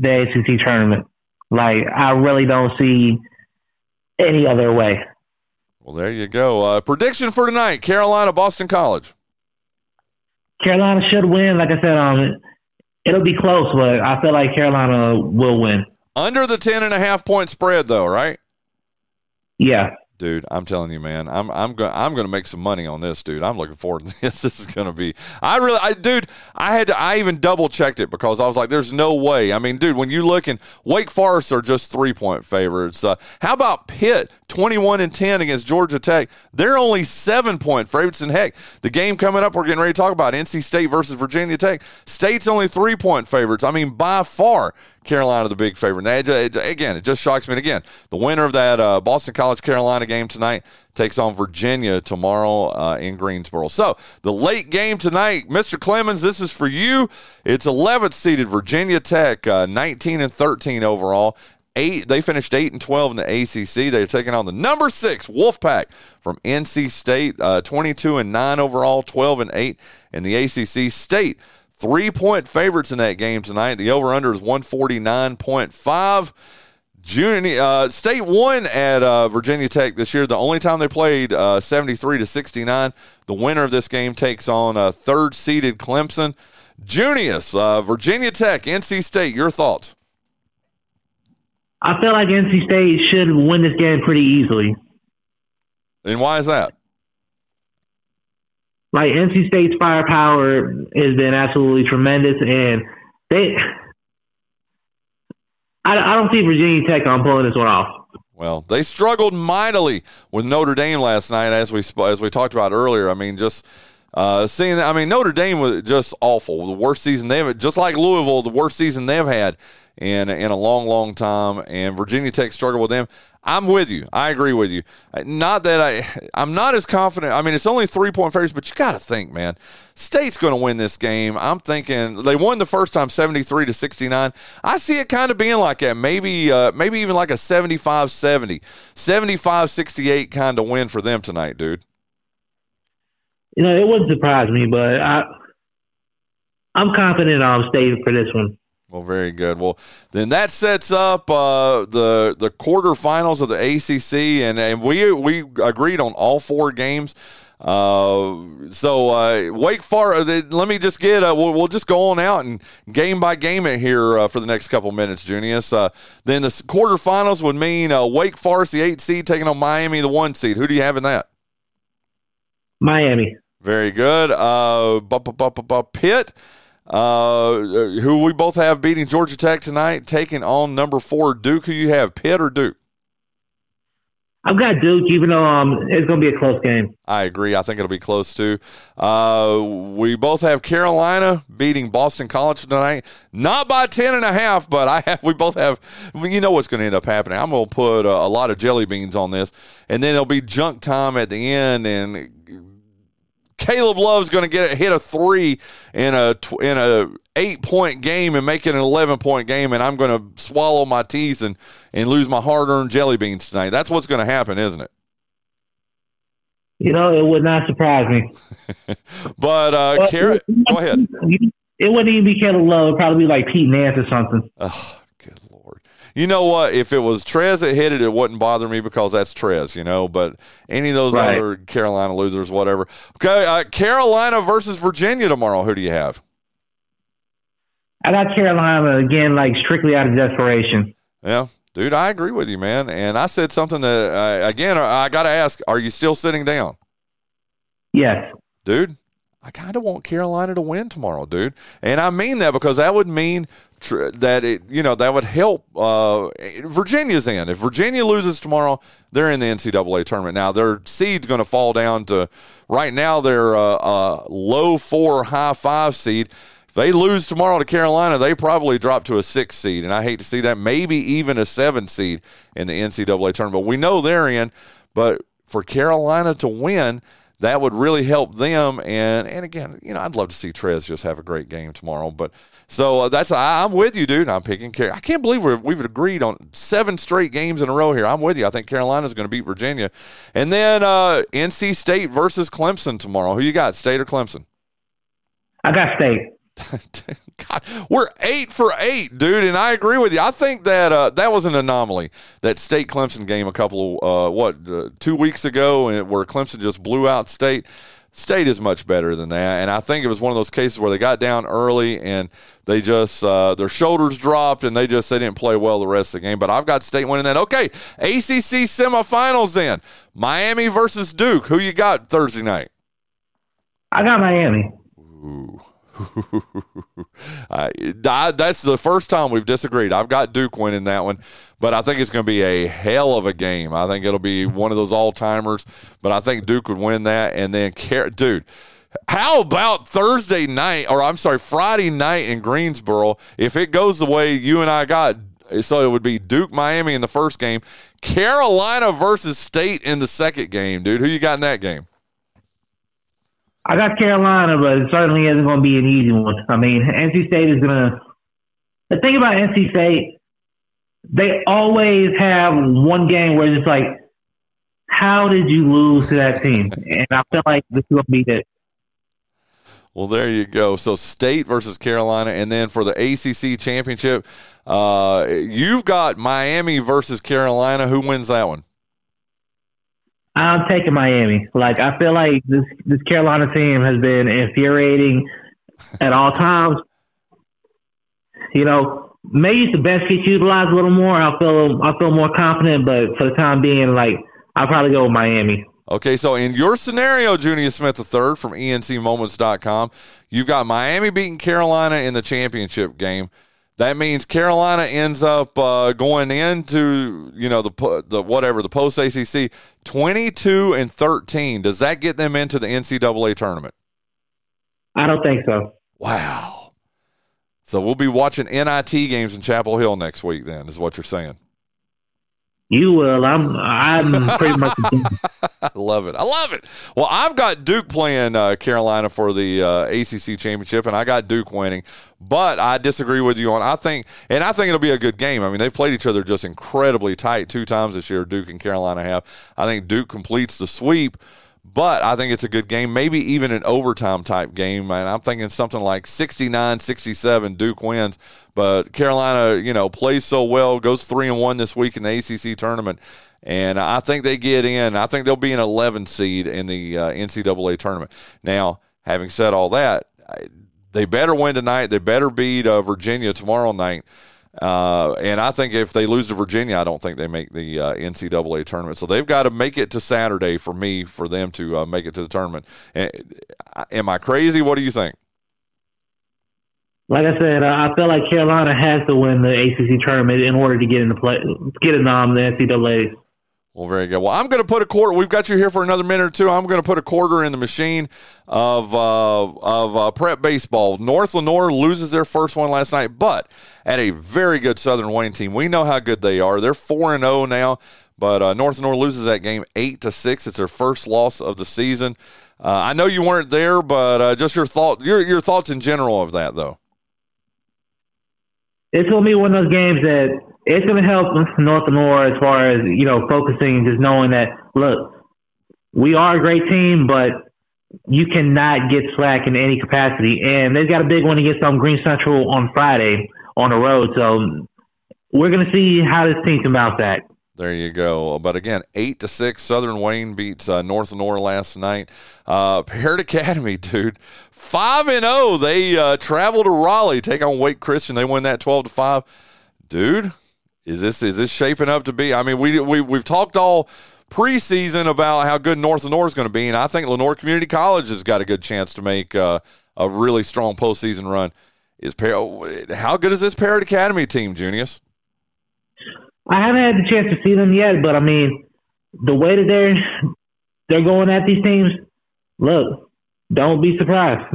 the ACC tournament. Like I really don't see any other way. Well, there you go. Uh, prediction for tonight: Carolina, Boston College. Carolina should win. Like I said, um, it'll be close, but I feel like Carolina will win. Under the ten and a half point spread, though, right? Yeah dude. I'm telling you, man. I'm I'm going I'm going to make some money on this, dude. I'm looking forward to this. This is going to be. I really, I dude. I had to, I even double checked it because I was like, there's no way. I mean, dude, when you look in Wake Forest are just three point favorites. Uh, how about Pitt, 21 and 10 against Georgia Tech? They're only seven point favorites. And heck, the game coming up, we're getting ready to talk about NC State versus Virginia Tech. State's only three point favorites. I mean, by far, Carolina the big favorite. Again, it just shocks me. And again, the winner of that uh, Boston College Carolina game tonight takes on Virginia tomorrow uh, in Greensboro. So the late game tonight, Mr. Clemens, this is for you. It's 11th seeded Virginia Tech, uh, 19 and 13 overall. Eight, they finished eight and twelve in the ACC. They're taking on the number six Wolfpack from NC State, uh, twenty-two and nine overall, twelve and eight in the ACC. State Three point favorites in that game tonight. The over under is 149.5. Junior uh, State won at uh, Virginia Tech this year. The only time they played uh, 73 to 69. The winner of this game takes on uh, third seeded Clemson. Junious, uh, Virginia Tech, NC State. Your thoughts? I feel like NC State should win this game pretty easily. And why is that? Like NC State's firepower has been absolutely tremendous, and they. I, I don't see Virginia Tech on pulling this one off. Well, they struggled mightily with Notre Dame last night, as we as we talked about earlier. I mean, just uh, seeing, I mean, Notre Dame was just awful. The worst season they've, just like Louisville, the worst season they've had in in a long, long time. And Virginia Tech struggled with them. I'm with you. I agree with you. Not that I, I'm not as confident. I mean, it's only three point favorites, but you got to think, man. State's going to win this game. I'm thinking they won the first time, 73 to 69. I see it kind of being like that. Maybe, uh, maybe even like a 75 70, 75 68 kind of win for them tonight, dude. You know, it wouldn't surprise me, but I, I'm confident I'll stay for this one. Well, very good. Well, then that sets up uh, the the quarterfinals of the ACC, and, and we we agreed on all four games. Uh, so uh, Wake Forest. Uh, let me just get. Uh, we'll, we'll, just go on out and game by game it here uh, for the next couple minutes, Junious. Uh, then the quarterfinals would mean Wake Forest, the eight seed, taking on Miami, the one seed. Who do you have in that? Miami. Very good. Uh, Pitt uh, who we both have beating Georgia Tech tonight, taking on number four Duke. Who you have, Pitt or Duke? I've got Duke, even though um, it's going to be a close game. I agree. I think it'll be close too. Uh, we both have Carolina beating Boston College tonight, not by ten and a half, but I have. We both have. You know what's going to end up happening. I'm going to put a, a lot of jelly beans on this, and then it'll be junk time at the end, and Caleb Love's going to get hit a three in a in a eight point game and make it an eleven point game, and I'm going to swallow my teeth and and lose my hard earned jelly beans tonight. That's what's going to happen, isn't it? You know, it would not surprise me. but uh, well, Carrot, go ahead. It wouldn't even be Caleb Love. It'd probably be like Pete Nance or something. Oh, you know what? If it was Trez that hit it, it wouldn't bother me because that's Trez, you know. But any of those right. other Carolina losers, whatever. Okay, uh, Carolina versus Virginia tomorrow. Who do you have? I got Carolina again, like strictly out of desperation. Yeah, dude, I agree with you, man. And I said something that uh, again, I got to ask: Are you still sitting down? Yes, dude. I kind of want Carolina to win tomorrow, dude. And I mean that because that would mean tr- that it, you know, that would help uh, Virginia's in. If Virginia loses tomorrow, they're in the NCAA tournament. Now their seed's going to fall down to right now they're a, a low four, high five seed. If they lose tomorrow to Carolina, they probably drop to a six seed, and I hate to see that. Maybe even a seven seed in the NCAA tournament. We know they're in, but for Carolina to win, that would really help them. And and again, you know, I'd love to see Trez just have a great game tomorrow. But so uh, that's I, am with you, dude. I'm picking. Care. I can't believe we've, we've agreed on seven straight games in a row here. I'm with you. I think Carolina's going to beat Virginia, and then uh, NC State versus Clemson tomorrow. Who you got, State or Clemson? I got State. God, we're eight for eight, dude, and I agree with you. I think that uh, that was an anomaly that State Clemson game a couple of uh, what uh, two weeks ago, and where Clemson just blew out State. State is much better than that, and I think it was one of those cases where they got down early and they just uh, their shoulders dropped and they just they didn't play well the rest of the game. But I've got State winning that. Okay, ACC semifinals then Miami versus Duke. Who you got Thursday night? I got Miami. Ooh. That's the first time we've disagreed. I've got Duke winning that one, but I think it's going to be a hell of a game. I think it'll be one of those all timers, but I think Duke would win that. And then, dude, how about Thursday night, or I'm sorry, Friday night in Greensboro? If it goes the way you and I got, so it would be Duke Miami in the first game, Carolina versus State in the second game, dude. Who you got in that game? I got Carolina, but it certainly isn't going to be an easy one. I mean, NC State is going to. The thing about NC State, they always have one game where it's like, how did you lose to that team? and I feel like this to be it. Well, there you go. So State versus Carolina, and then for the ACC championship, uh, you've got Miami versus Carolina. Who wins that one? I'm taking Miami. Like I feel like this this Carolina team has been infuriating at all times. You know, maybe the best gets utilized a little more. I feel I feel more confident, but for the time being, like I'll probably go with Miami. Okay, so in your scenario, Junious Smith III from ENCMoments.com, you've got Miami beating Carolina in the championship game. That means Carolina ends up uh, going into you know the the whatever the post ACC twenty two and thirteen. Does that get them into the NCAA tournament? I don't think so. Wow. So we'll be watching NIT games in Chapel Hill next week. Then is what you're saying. You will. I'm. I'm pretty much. I love it. I love it. Well, I've got Duke playing uh, Carolina for the uh, ACC championship, and I got Duke winning. But I disagree with you on. I think, and I think it'll be a good game. I mean, they've played each other just incredibly tight two times this year. Duke and Carolina have. I think Duke completes the sweep but I think it's a good game, maybe even an overtime type game. And I'm thinking something like 69 67, Duke wins. But Carolina, you know, plays so well, goes 3 and 1 this week in the ACC tournament. And I think they get in. I think they'll be an 11 seed in the uh, NCAA tournament. Now, having said all that, they better win tonight. They better beat uh, Virginia tomorrow night. Uh, and I think if they lose to Virginia, I don't think they make the uh, NCAA tournament. So they've got to make it to Saturday for me for them to uh, make it to the tournament. Am I crazy? What do you think? Like I said, I feel like Carolina has to win the ACC tournament in order to get in the play, get in um, the NCAA. Well, very good. Well, I'm going to put a quarter. We've got you here for another minute or two. I'm going to put a quarter in the machine of uh, of uh, prep baseball. North Lenoir loses their first one last night, but at a very good Southern Wayne team. We know how good they are. They're four and zero oh now, but uh, North Lenoir loses that game eight to six. It's their first loss of the season. Uh, I know you weren't there, but uh, just your thought your your thoughts in general of that though. It's to be one of those games that it's going to help North and Lenoir as far as you know focusing, just knowing that look, we are a great team, but you cannot get slack in any capacity. And they've got a big one against um, Greene Central on Friday on the road, so we're going to see how this team can bounce back. There you go. But again, eight to six, Southern Wayne beats uh, North Lenoir last night. Uh, Parrott Academy, dude, five and zero. Oh. They uh, travel to Raleigh, take on Wake Christian. They win that twelve to five. Dude, is this is this shaping up to be? I mean, we we we've talked all preseason about how good North Lenoir is going to be, and I think Lenoir Community College has got a good chance to make uh, a really strong postseason run. Is how good is this Parrott Academy team, Junious? I haven't had the chance to see them yet, but I mean, the way that they're they're going at these teams, look, don't be surprised.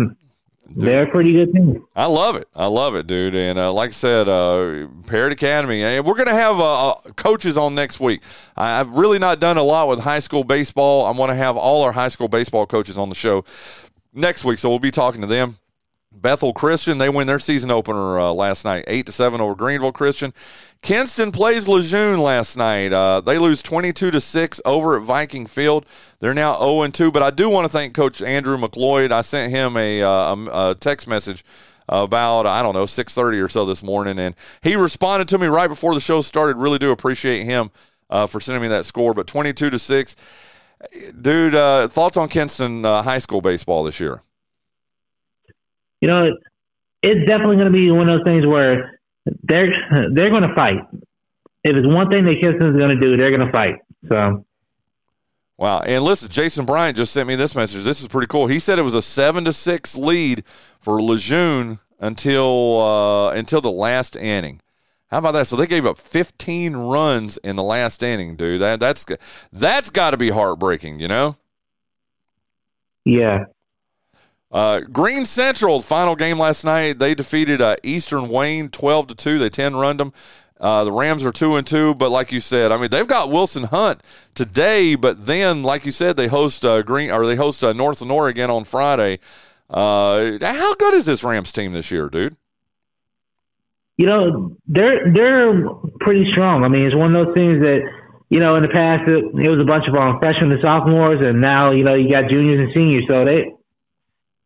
They're a pretty good team. I love it. I love it, dude. And uh, like I said, uh, Parrott Academy. And we're going to have uh, uh, coaches on next week. I, I've really not done a lot with high school baseball. I want to have all our high school baseball coaches on the show next week, so we'll be talking to them. Bethel Christian, they win their season opener uh, last night, eight to seven over Greenville Christian. Kinston plays Lejeune last night. Uh, they lose twenty-two to six over at Viking Field. They're now zero and two. But I do want to thank Coach Andrew McLeod. I sent him a, uh, a, text message about I don't know six thirty or so this morning, and he responded to me right before the show started. Really do appreciate him uh, for sending me that score. But twenty-two to six, dude. Uh, thoughts on Kinston uh, high school baseball this year? You know, it's definitely going to be one of those things where they're they're going to fight. If it's one thing that Kinston's going to do, they're going to fight. So. Wow! And listen, Jason Bryant just sent me this message. This is pretty cool. He said it was a seven to six lead for Lejeune until uh, until the last inning. How about that? So they gave up 15 runs in the last inning, dude. That that's that's got to be heartbreaking, you know? Yeah. Uh, Greene Central, final game last night, they defeated uh, Eastern Wayne 12 to 2. They 10 run them. Uh, the Rams are 2 and 2, but like you said, I mean, they've got Wilson Hunt today, but then, like you said, they host uh, Green or they host uh, North Lenoir again on Friday. Uh, how good is this Rams team this year, dude? You know, they're they're pretty strong. I mean, it's one of those things that you know in the past it, it was a bunch of um, freshmen and sophomores, and now you know you got juniors and seniors, so they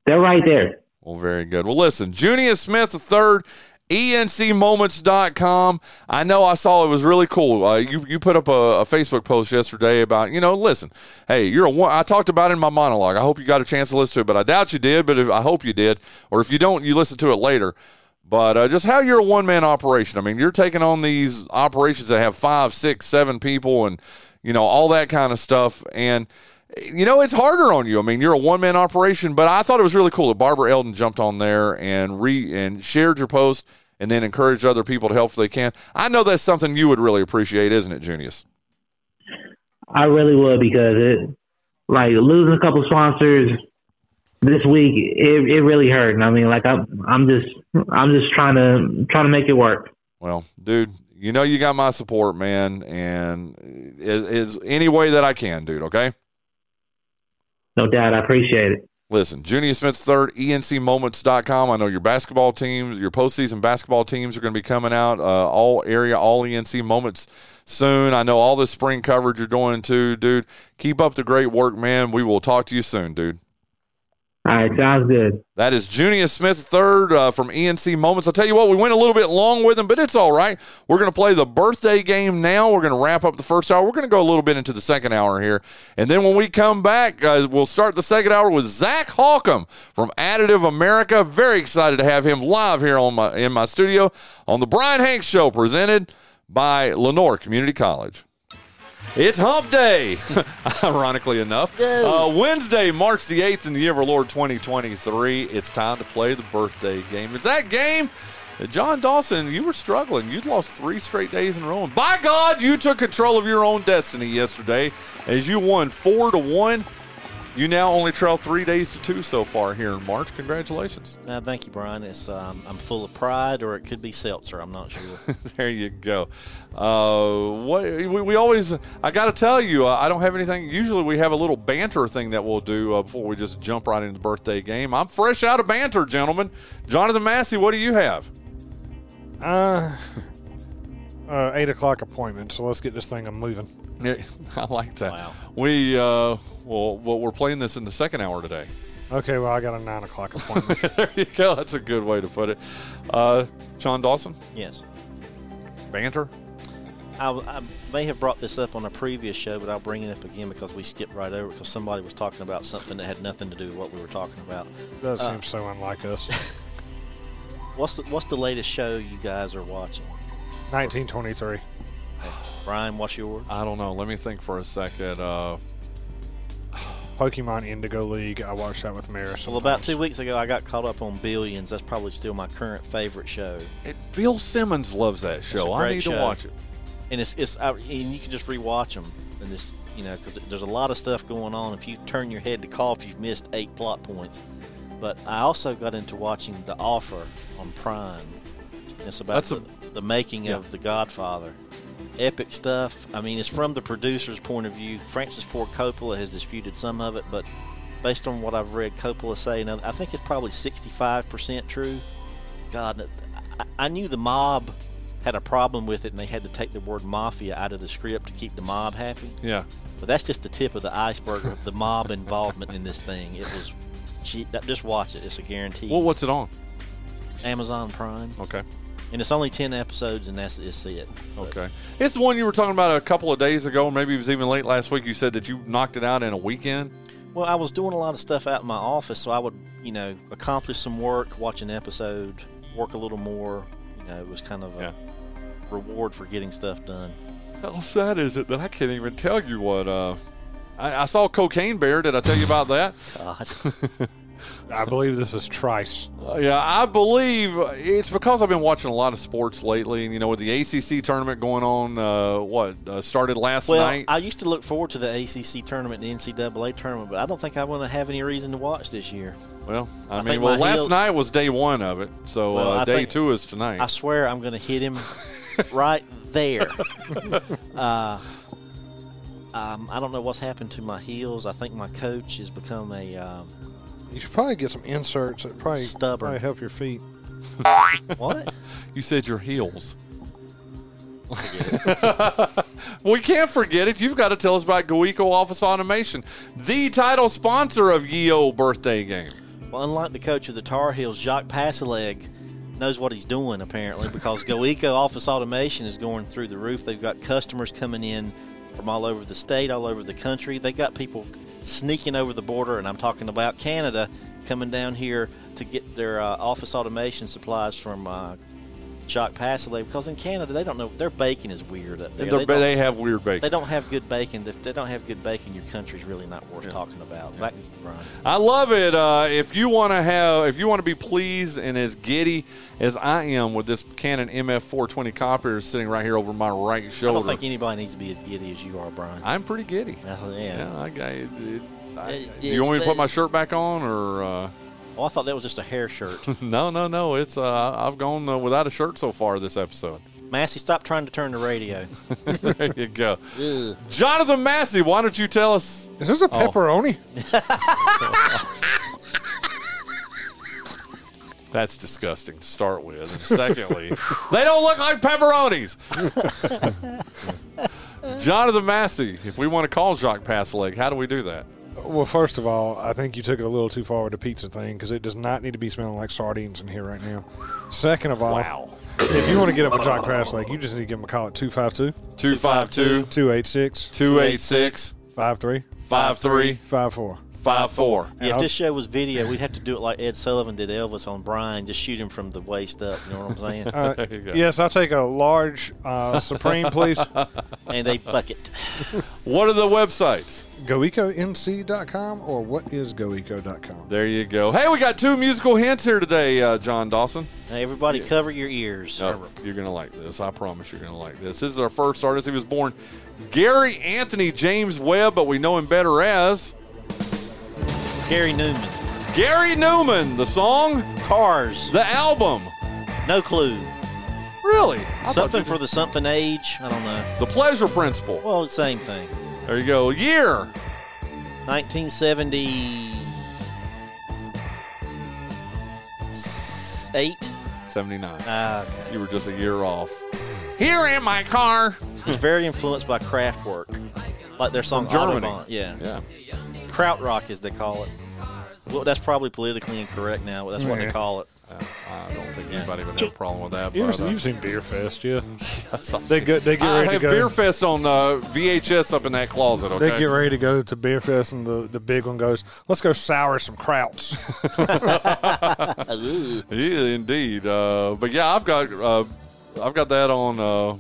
they're right there. Well, very good. Well, listen, Junious Smith the third. ENCmoments.com. I know I saw it was really cool. Uh, you you put up a, a, Facebook post yesterday about you know listen, hey, you're a one. I talked about it in my monologue. I hope you got a chance to listen to it, but I doubt you did. But if, I hope you did, or if you don't, you listen to it later. But uh, just how you're a one man operation. I mean, you're taking on these operations that have five, six, seven people, and you know all that kind of stuff, and you know, it's harder on you. I mean, you're a one man operation, but I thought it was really cool that Barbara Eldon jumped on there and re and shared your post and then encouraged other people to help if they can. I know that's something you would really appreciate, isn't it, Junious? I really would because it like losing a couple sponsors this week, it it really hurt. I mean, like I'm I'm just I'm just trying to trying to make it work. Well, dude, you know you got my support, man, and is, is any way that I can, dude. Okay. No doubt. I appreciate it. Listen, Junior Smith third, ENCmoments.com. I know your basketball teams, your postseason basketball teams are going to be coming out, uh, all area, all ENC moments soon. I know all the spring coverage you're doing too, dude. Keep up the great work, man. We will talk to you soon, dude. All right, sounds good. That is Junious Smith, third uh, from ENC Moments. I'll tell you what, we went a little bit long with him, but it's all right. We're going to play the birthday game now. We're going to wrap up the first hour. We're going to go a little bit into the second hour here. And then when we come back, uh, we'll start the second hour with Zach Holcomb from Additive America. Very excited to have him live here on my in my studio on the Bryan Hanks Show, presented by Lenoir Community College. It's hump day, ironically enough. Uh, Wednesday, March the 8th in the year of our Lord 2023. It's time to play the birthday game. It's that game. Jon Dawson, you were struggling. You'd lost three straight days in a row. And by God, you took control of your own destiny yesterday as you won four to one you now only trail three days to two so far here in March. Congratulations. Uh, thank you, Bryan. It's um, I'm full of pride, or it could be seltzer. I'm not sure. there you go. Uh, what we, we, always I got to tell you, uh, I don't have anything. Usually we have a little banter thing that we'll do uh, before we just jump right into the birthday game. I'm fresh out of banter, gentlemen. Jonathan Massey, what do you have? Uh, uh, eight o'clock appointment. So let's get this thing moving. Yeah, I like that. Wow. We uh, well, well, we're playing this in the second hour today. Okay, well, I got a nine o'clock appointment. there you go. That's a good way to put it. Uh, Jon Dawson. Yes. Banter. I, I, may have brought this up on a previous show, but I'll bring it up again because we skipped right over because somebody was talking about something that had nothing to do with what we were talking about. That uh, seems so unlike us. what's the What's the latest show you guys are watching? 1923. Bryan, what's yours? I don't know. Let me think for a second. Uh, Pokemon Indigo League. I watched that with Maris. Well, about two weeks ago, I got caught up on Billions. That's probably still my current favorite show. It, Bill Simmons loves that show. I need show. to watch it. And it's it's I, and you can just rewatch them and this you know because there's a lot of stuff going on. If you turn your head to cough, you've missed eight plot points. But I also got into watching The Offer on Prime. It's about That's the, a- the making Yeah. of The Godfather. Epic stuff. I mean, it's from the producer's point of view. Francis Ford Coppola has disputed some of it, but based on what I've read Coppola say, I think it's probably 65% true. God, I, knew the mob had a problem with it, and they had to take the word mafia out of the script to keep the mob happy. Yeah. But that's just the tip of the iceberg of the mob involvement in this thing. It was, just watch it. It's a guarantee. Well, what's it on? Amazon Prime. Okay. And it's only ten episodes, and that's it's it. But Okay. It's the one you were talking about a couple of days ago, maybe it was even late last week. You said that you knocked it out in a weekend. Well, I was doing a lot of stuff out in my office, so I would, you know, accomplish some work, watch an episode, work a little more. You know, it was kind of a reward for getting stuff done. How sad is it that I can't even tell you what? Uh, I, I saw Cocaine Bear. Did I tell you about that? God. I believe this is Trice. Uh, yeah, I believe it's because I've been watching a lot of sports lately, and you know, with the ACC tournament going on, uh, what uh, started last Well, night. I used to look forward to the ACC tournament, the NCAA tournament, but I don't think I'm going to have any reason to watch this year. Well, I, I mean, think well, last heel- night was day one of it, so Well, uh, day two is tonight. I swear I'm going to hit him right there. uh, um, I don't know what's happened to my heels. I think my coach has become a. Um, You should probably get some inserts that probably Stubborn. probably help your feet. what? You said your heels. we can't forget it. You've got to tell us about GoEco Office Automation, the title sponsor of Yeo Birthday Game. Well, unlike the coach of the Tar Heels, Jacques Passaleg knows what he's doing apparently because GoEco Office Automation is going through the roof. They've got customers coming in from all over the state, all over the country. They got people sneaking over the border, and I'm talking about Canada coming down here to get their uh, office automation supplies from uh, Jacques Passaleg because in Canada they don't know their bacon is weird up there. They're- They have weird bacon. They don't have good bacon. If they don't have good bacon, your country's really not worth talking about. Back, Bryan. I love it. Uh, if you want to have, if you want to be pleased and as giddy as I am with this Canon MF420 copier sitting right here over my right shoulder, I don't think anybody needs to be as giddy as you are, Bryan. I'm pretty giddy. Uh, yeah. Yeah, I got it. it- I- do you want me to put my shirt back on, or uh, Oh, I thought that was just a hair shirt. no, no, no? It's uh, I've gone uh, without a shirt so far this episode. Massey, stop trying to turn the radio. there you go, Jonathan Massey. Why don't you tell us? Is this a Oh. pepperoni? That's disgusting to start with. And secondly, they don't look like pepperonis. Jonathan Massey, if we want to call Jacques Passaleg, how do we do that? Well, first of all, I think you took it a little too far with the pizza thing because it does not need to be smelling like sardines in here right now. Second of all, Wow. if you want to get up with Jock Pass Lake, you just need to give him a call at 252 252 286 286 53 53 54. 54. Yeah, if this show was video, we'd have to do it like Ed Sullivan did Elvis on Bryan, just shoot him from the waist up. You know what I'm saying? Uh, There you go. yes, I'll take a large uh, Supreme, please. and a bucket. What are the websites? GoEcoNC.com or whatisGoEco.com. There you go. Hey, we got two musical hints here today, uh, Jon Dawson. Hey, everybody, cover your ears. Oh, you're going to like this. I promise you're going to like this. This is our first artist. He was born Gary Anthony James Webb, but we know him better as Gary Numan. Gary Numan. The song, Cars. the album. No clue. Really? I Something for the something age. I don't know. the pleasure principle. Well, same thing. There you go. Year 1978. 79. Ah, okay. You were just a year off. Here in my car. He's very influenced by Kraftwerk, like their song From Germany. Autobahn. Yeah, Yeah. Krautrock as they call it. Well, that's probably politically incorrect now, but that's what they call it. I don't think anybody would have a problem with that. You but, ever, uh, you've seen Beer Fest, yeah? They seen- go- they get I ready to have go. Beer Fest on uh, VHS up in that closet. Okay. They get ready to go to Beer Fest, and the, the big one goes, let's go sour some krauts. Yeah, indeed. Uh, but yeah, I've got uh, I've got that on uh,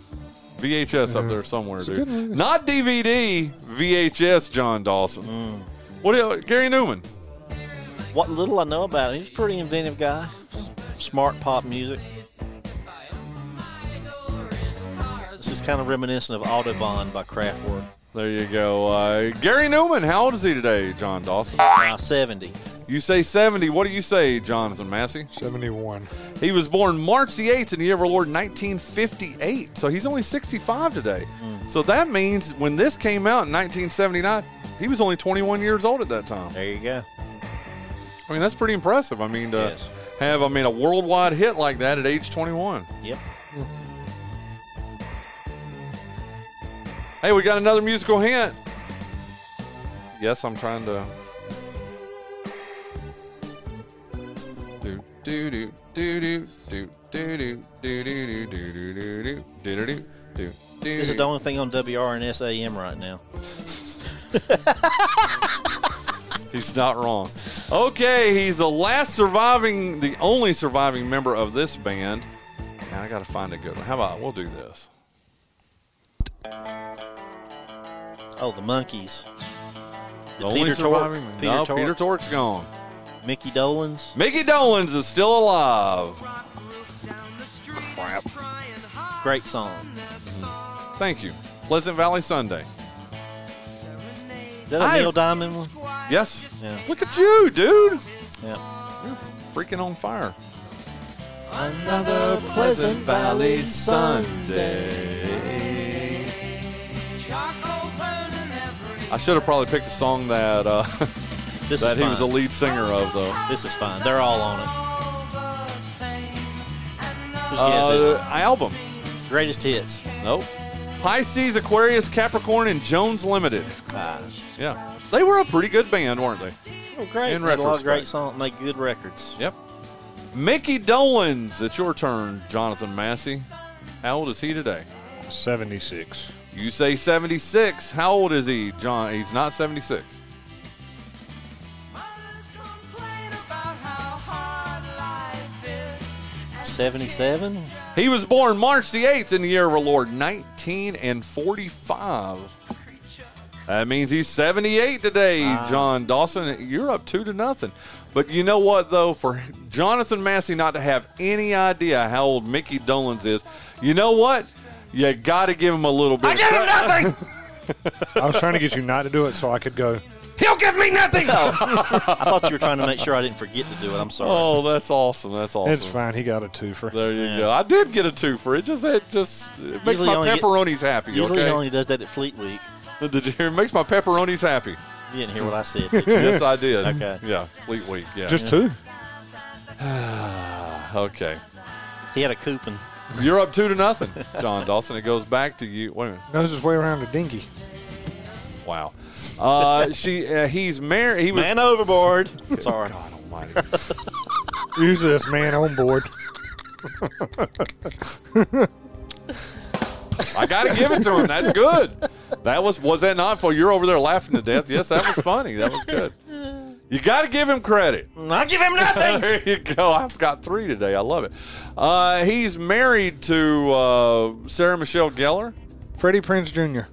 VHS up there somewhere, It's dude. Not DVD, VHS. Jon Dawson. Mm. What? Do you, Gary Numan. What little I know about him, he's a pretty inventive guy. S- Smart pop music. This is kind of reminiscent of Autobahn by Kraftwerk. There you go. Uh, Gary Numan. How old is he today, Jon Dawson? Uh, 70. You You say 70. What do you say, Jonathan Massey? 71. He was born March the 8th in the year of our Lord 1958. So he's only 65 today. So that means when this came out in 1979, he was only 21 years old at that time. There you go. I mean, that's pretty impressive. I mean, to Yes. have, I mean, a worldwide hit like that at age 21. Yep. Hey, we got another musical hint. Yes, I'm trying to. Do do do do do do do do do do do do do do do do do. This is the only thing on WRNS AM right now. He's not wrong. Okay, he's the last surviving, the only surviving member of this band. Now I got to find a good one. How about we'll do this? Oh, the Monkees. The only Peter surviving. Tork. no, Tork. Peter Tork's gone. Mickey Dolenz. Mickey Dolenz is still alive. Crap. Great song. Thank you. Pleasant Valley Sunday. Is that a I- Neil Diamond one? Yes. Yeah. Look at you, dude. Yeah. You're freaking on fire. Another Pleasant Valley Sunday. I should have probably picked a song that uh, This that is he was the lead singer of, though. This is fine. They're all on it. Whose guess is Uh, album. Greatest hits. Nope. Pisces, Aquarius, Capricorn, and Jones Limited. Ah. Yeah, they were a pretty good band, weren't they? Oh, great. In Made a lot of great songs. Make good records. Yep. Mickey Dolenz, it's your turn, Jonathan Massey. How old is he today? 76. You say 76. How old is he, Jon? He's not 76. Seventy-seven. He was born March the 8th in the year of our Lord 1945. That means he's 78 today, Jon Dawson. You're up two to nothing. But you know what, though? For Jonathan Massey not to have any idea how old Mickey Dolenz is, you know what? You got to give him a little bit. I of give him nothing. I was trying to get you not to do it so I could go. He'll give me nothing. I thought you were trying to make sure I didn't forget to do it. I'm sorry. Oh, that's awesome. That's awesome. It's fine. He got a twofer. There you Yeah. go. I did get a two for it. Just it just it makes my only get- pepperonis happy. Usually okay? he only does that at Fleet Week. Did you hear? It makes my pepperonis happy. You didn't hear what I said. Did you? yes, I did. Okay. Yeah, Fleet Week. Yeah. Just two. okay. He had a coupon. You're up two to nothing, Jon Dawson. It goes back to you. Wait a minute. Knows his way around a dinghy. Wow. Uh, she. Uh, he's married. He was. Man overboard. Sorry. God Almighty. Usually that's man on board. I got to give it to him. That's good. That was. Was that not for? You're over there laughing to death. Yes, that was funny. That was good. You got to give him credit. I give him nothing. there you go. I've got three today. I love it. Uh, he's married to uh, Sarah Michelle Gellar. Freddie Prinze Jr.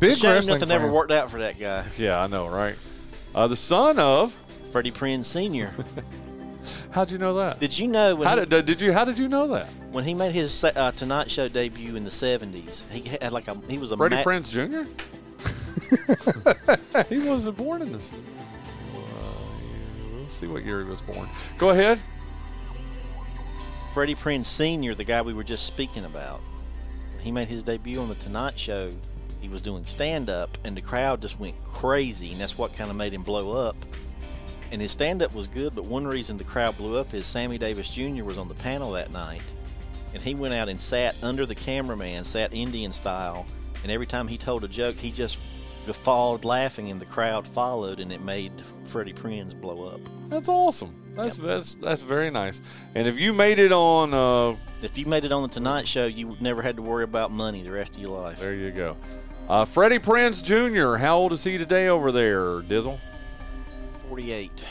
Big Shame wrestling nothing ever worked out for that guy. Yeah, I know, right? Uh, the son of. Freddie Prinze Sr. How'd you know that? Did you know when How he, did, did you? How did you know that? when he made his uh, Tonight Show debut in the '70s? He had like a he was a Freddie ma- Prinze Jr. he wasn't born in this. We'll see what year he was born. Go ahead. Freddie Prinze Sr., the guy we were just speaking about. He made his debut on the Tonight Show, he was doing stand up, and the crowd just went crazy, and that's what kind of made him blow up. And his stand up was good, but one reason the crowd blew up is Sammy Davis Jr. was on the panel that night, and he went out and sat under the cameraman, sat Indian style, and every time he told a joke, he just guffawed laughing, and the crowd followed, and it made Freddie Prinze blow up. That's awesome. That's that's that's very nice. And if you made it on, uh, If you made it on the Tonight Show, you never had to worry about money the rest of your life. there you go. Uh, Freddie Prinze Jr. How old is he today over there, Dizzle? 48.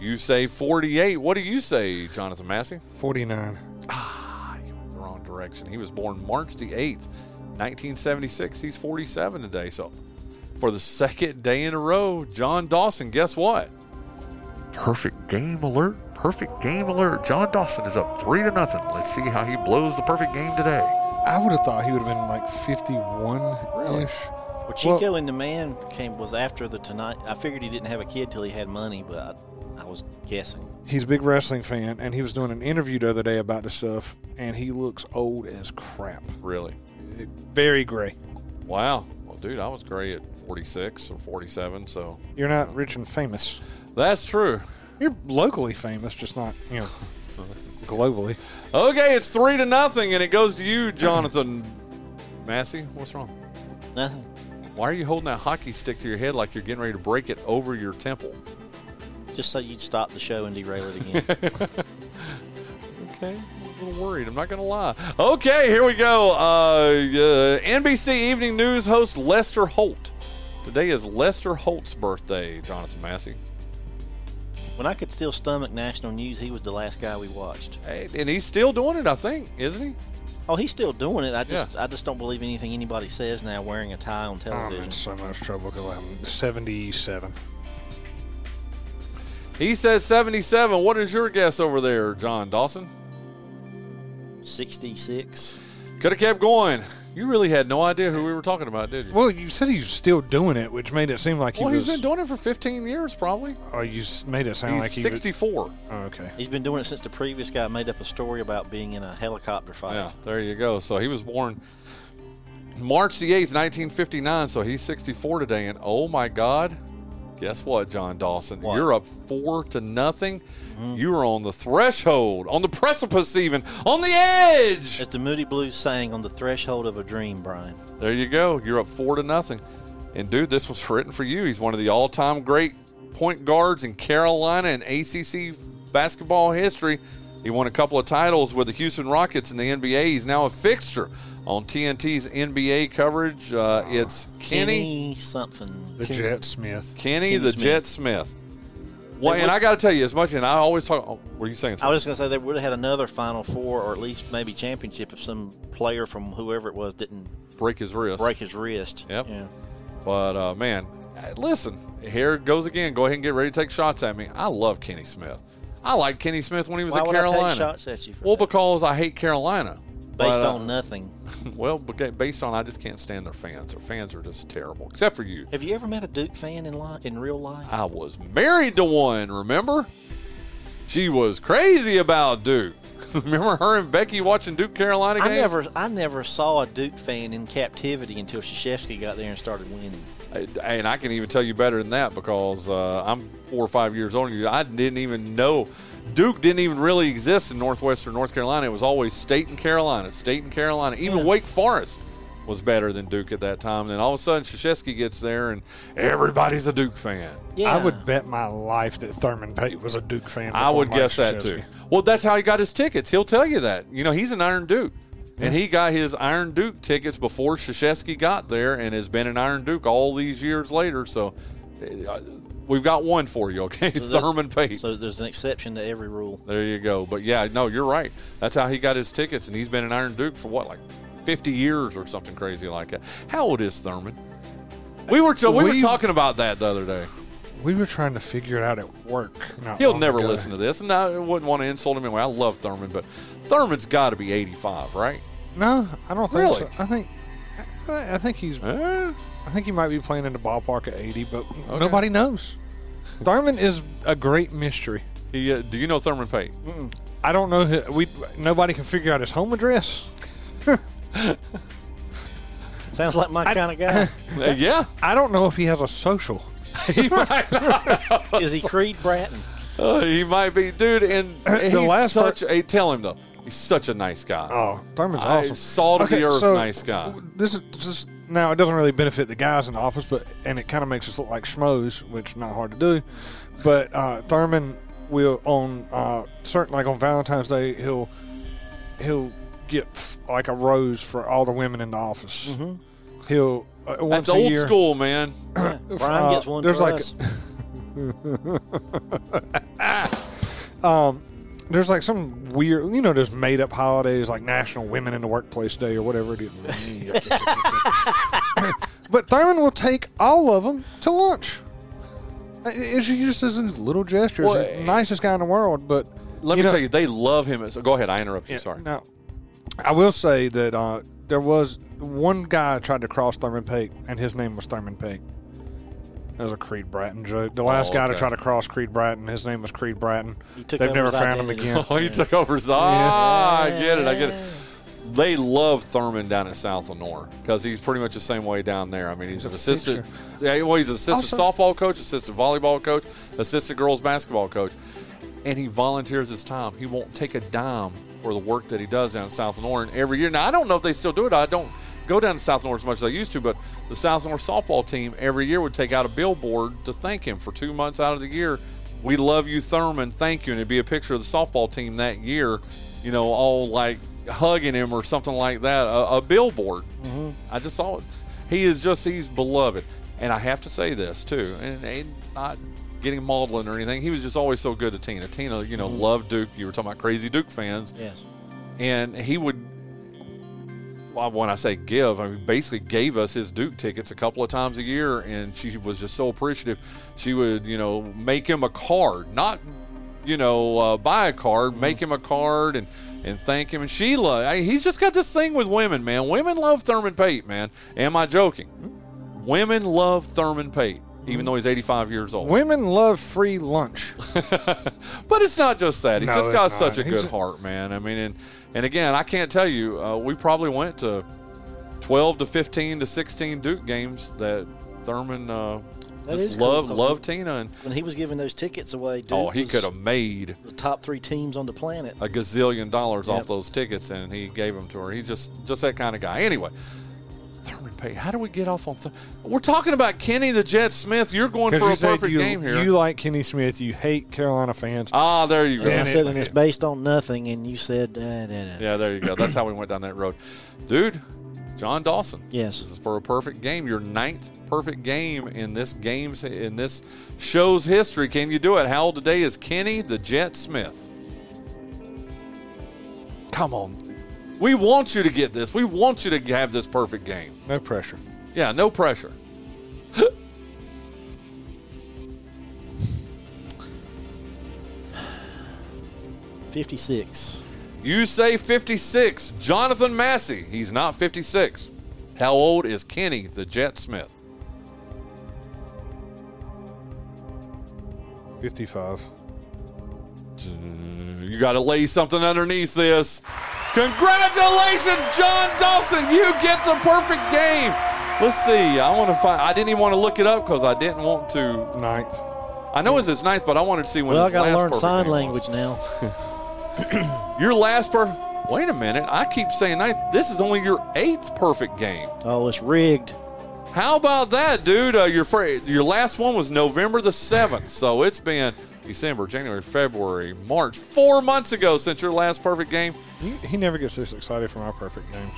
You say 48. What do you say, Jonathan Massey? 49. Ah, you went the wrong direction. He was born March the 8th, 1976. He's 47 today. So, for the second day in a row, Jon Dawson, guess what? Perfect game alert. Perfect game alert. Jon Dawson is up three to nothing. Let's see how he blows the perfect game today. I would have thought he would have been like 51 ish. Well, Chico and the Man came was after the Tonight. I figured he didn't have a kid till he had money, but I, I was guessing. He's a big wrestling fan, and he was doing an interview the other day about this stuff, and he looks old as crap. Really? Very gray. Wow. Well, dude, I was gray at 46 or 47, so You're not rich and famous. that's true. You're locally famous, just not, you know, globally. Okay, it's three to nothing, and it goes to you, Jonathan Massey. What's wrong? Nothing. Why are you holding that hockey stick to your head like you're getting ready to break it over your temple? Just so you'd stop the show and derail it again. Okay, I'm a little worried. I'm not going to lie. Okay, here we go. Uh, uh, NBC Evening News host Lester Holt. Today is Lester Holt's birthday, Jonathan Massey. When I could still stomach national news, he was the last guy we watched. Hey, and he's still doing it, I think, isn't he? Oh, he's still doing it. I just, I just don't believe anything anybody says now. Wearing a tie on I'm television. in so much trouble because I'm 77. He says 77. What is your guess over there, Jon Dawson? 66. Could have kept going. You really had no idea who we were talking about, did you? Well, you said he's still doing it, which made it seem like he Well, was. he's been doing it for 15 years, probably. oh, you s- made it sound He's like he 64. was. Oh, okay. He's been doing it since the previous guy made up a story about being in a helicopter fight. Yeah, there you go. So he was born March the 8th, 1959. So he's 64 today. And oh my God, guess what, Jon Dawson? What? You're up four to nothing. You are on the threshold, on the precipice, even on the edge. As the Moody Blues sang on the threshold of a dream, Bryan. There you go. You're up four to nothing. And dude, this was written for you. He's one of the all-time great point guards in Carolina and ACC basketball history. He won a couple of titles with the Houston Rockets in the NBA. He's now a fixture on TNT's NBA coverage. Uh, it's Kenny, Kenny something. The Ken- Jet Smith. Kenny, Kenny the Smith. Jet Smith. Well, and I got to tell you as much, and I always talk. Oh, were you saying I was just going to say they would have had another Final Four or at least maybe championship if some player from whoever it was didn't break his wrist. break his wrist. Yep. Yeah. But uh, man, uh, listen, here it goes again. Go ahead and get ready to take shots at me. I love Kenny Smith. I like Kenny Smith when he was Why at would I Carolina. take shots at you for well, that? because I hate Carolina. Based But, uh, on nothing. well, based on I just can't stand their fans. Their fans are just terrible, except for you. Have you ever met a Duke fan in li- in real life? I was married to one. Remember? She was crazy about Duke. remember her and Becky watching Duke Carolina I games? never, I never saw a Duke fan in captivity until Krzyzewski got there and started winning. And I can even tell you better than that because uh, I'm four or five years older than you. I didn't even know Duke didn't even really exist in northwestern North Carolina. It was always State and Carolina, State and Carolina. Even Yeah. Wake Forest was better than Duke at that time. And then all of a sudden, Krzyzewski gets there, and everybody's a Duke fan. Yeah, I would bet my life that Thurman Pate was a Duke fan. I would Mike guess that too. Well, that's how he got his tickets. He'll tell you that. You know, he's an Iron Duke. And he got his Iron Duke tickets before Krzyzewski got there and has been an Iron Duke all these years later. So uh, we've got one for you, okay? So that- Thurman Pate. So there's an exception to every rule. there you go. But yeah, no, you're right. That's how he got his tickets. And he's been an Iron Duke for what, like 50 years or something crazy like that. How old is Thurman? We were, we We've- talking about that the other day. We were trying to figure it out at work. not He'll never ago. listen to this, and I wouldn't want to insult him anyway. I love Thurman, but Thurman's got to be 85, right? No, I don't think Really? so. I think I I think he's Eh? I think he might be playing in the ballpark at 80, but nobody knows. Thurman is a great mystery. He, uh, do you know Thurman Pate? I don't know. Who, we nobody can figure out his home address. Sounds like my kind of guy. Uh, yeah, I don't know if he has a social. he might. Not. Is he Creed Bratton? Uh, he might be, dude. And The he's last such. a, tell him though, he's such a nice guy. Oh, Thurman's I- awesome. salt of the earth, so nice guy. This is just now. It doesn't really benefit the guys in the office, but and it kind of makes us look like schmoes, which not hard to do. But uh, Thurman will on uh, certain like on Valentine's Day he'll he'll get f- like a rose for all the women in the office. He'll uh, once That's a old year, school, man. Bryan Uh, gets one there's for like- us. There's like some weird, you know, there's made up holidays like National Women in the Workplace Day or whatever it is. but Thurman will take all of them to lunch. It's just a little gesture. Well, nicest guy in the world, but Let me know- tell you, they love him. So go ahead. I interrupt you. Yeah, Sorry. Now, I will say that uh, there was one guy tried to cross Thurman Pate, and his name was Thurman Pate. That was a Creed Bratton joke. The last guy to okay. try to cross Creed Bratton, his name was Creed Bratton. He took They've over never his found him identity. again. Oh, he took over. his- Ah, I get it. I get it. They love Thurman down at South Lenoir because he's pretty much the same way down there. I mean, he's, an assistant. Yeah, well, he's an assistant Also- softball coach, assistant volleyball coach, assistant girls basketball coach, and he volunteers his time. He won't take a dime for the work that he does down at South. And every year, now I don't know if they still do it. I don't go down to South Lenoir as much as I used to, but the South Lenoir softball team every year would take out a billboard to thank him for two months out of the year. We love you, Thurman. Thank you. And it'd be a picture of the softball team that year, you know, all like hugging him or something like that. A, a billboard. Mm-hmm. I just saw it. He is just, he's beloved. And I have to say this too, and, and not getting maudlin or anything. He was just always so good to Tina. Tina, you know, mm-hmm. loved Duke. You were talking about crazy Duke fans. Yes. And he would, well, when I say give, I mean, basically gave us his Duke tickets a couple of times a year. And she was just so appreciative. She would, you know, make him a card, not, you know, uh, buy a card, mm-hmm. make him a card and, and thank him. And Sheila, I, he's just got this thing with women, man. Women love Thurman Pate, man. Am I joking? Mm-hmm. Women love Thurman Pate, even though he's 85 years old. Women love free lunch. But it's not just that. He's No, just got not. such a He's good a- heart, man. I mean, and, and again, I can't tell you, uh, we probably went to 12 to 15 to 16 Duke games that Thurman uh, That just is cool, loved, 'cause loved Tina. And, When he was giving those tickets away, Duke oh, he could have made the top three teams on the planet. a gazillion dollars off those tickets, and he gave them to her. He's just just that kind of guy. Anyway, Thurman Pate, how do we get off on? Th- We're talking about Kenny the Jet Smith. You're going for Because a perfect you, game here. you like Kenny Smith, you hate Carolina fans. ah, there you go. And I said, and it's based on nothing, and you said, uh, da, da. Yeah, there you go. That's how we went down that road. Dude, Jon Dawson. Yes. This is for a perfect game. Your ninth perfect game in this game's in this show's history. Can you do it? How old today is Kenny the Jet Smith? Come on. We want you to get this. We want you to have this perfect game. No pressure. Yeah, no pressure. 56. You say 56. Jonathan Massey. He's not 56. How old is Kenny the Jet Smith? 55. You got to lay something underneath this. Congratulations, Jon Dawson. You get the perfect game. Let's see. I want to find. I didn't even want to look it up because I didn't want to. Ninth. I know it's his ninth, but I wanted to see when Well, I his got to learn sign game language now. Your last perfect. Wait a minute. I keep saying ninth. This is only your eighth perfect game. Oh, it's rigged. How about that, dude? Uh, your fir- your last one was November the seventh, so it's been December, January, February, March, four months ago since your last perfect game. He, he never gets this excited for my perfect games.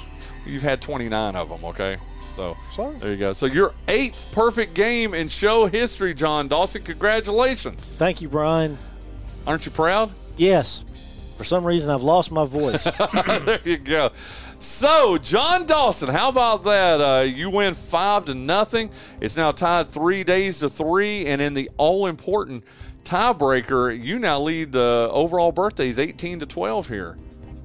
You've had 29 of them, okay? So So? there you go. So your eighth perfect game in show history, Jon Dawson. Congratulations! Thank you, Bryan. Aren't you proud? Yes. For some reason, I've lost my voice. there you go. So, Jon Dawson, how about that? Uh, you win five to nothing. It's now tied three days to three, and in the all-important tiebreaker, you now lead the overall birthdays eighteen to twelve here.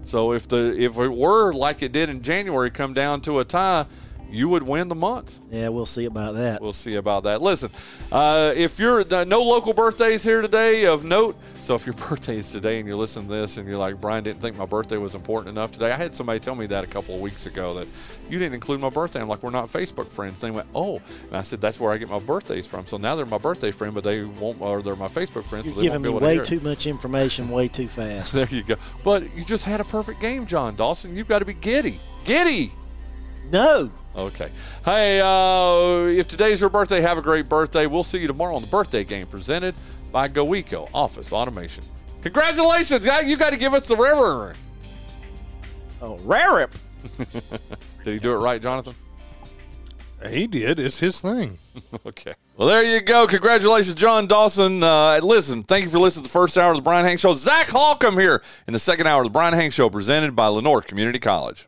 So, if the if it were like it did in January, come down to a tie, you would win the month. yeah, we'll see about that. We'll see about that. Listen, uh, if you're uh, no local birthdays here today of note, so if your birthday is today and you're listening to this and you're like, Bryan didn't think my birthday was important enough today, I had somebody tell me that a couple of weeks ago that you didn't include my birthday. I'm like, we're not Facebook friends. They went, oh, and I said that's where I get my birthdays from. So now they're my birthday friend, but they won't, or they're my Facebook friends. You're so giving me to way it. too much information way too fast. There you go. But you just had a perfect game, Jon Dawson. You've got to be giddy, giddy. No. Okay. Hey, uh, if today's your birthday, have a great birthday. We'll see you tomorrow on the birthday game presented by GoEco Office Automation. Congratulations, guy! You got to give us the river. Oh, Rarip. Did he do it right, Jonathan? He did. It's his thing. okay. Well, there you go. Congratulations, Jon Dawson. Uh, listen, thank you for listening to the first hour of the Bryan Hank Show. Zach Holcomb here in the second hour of the Bryan Hank Show presented by Lenoir Community College.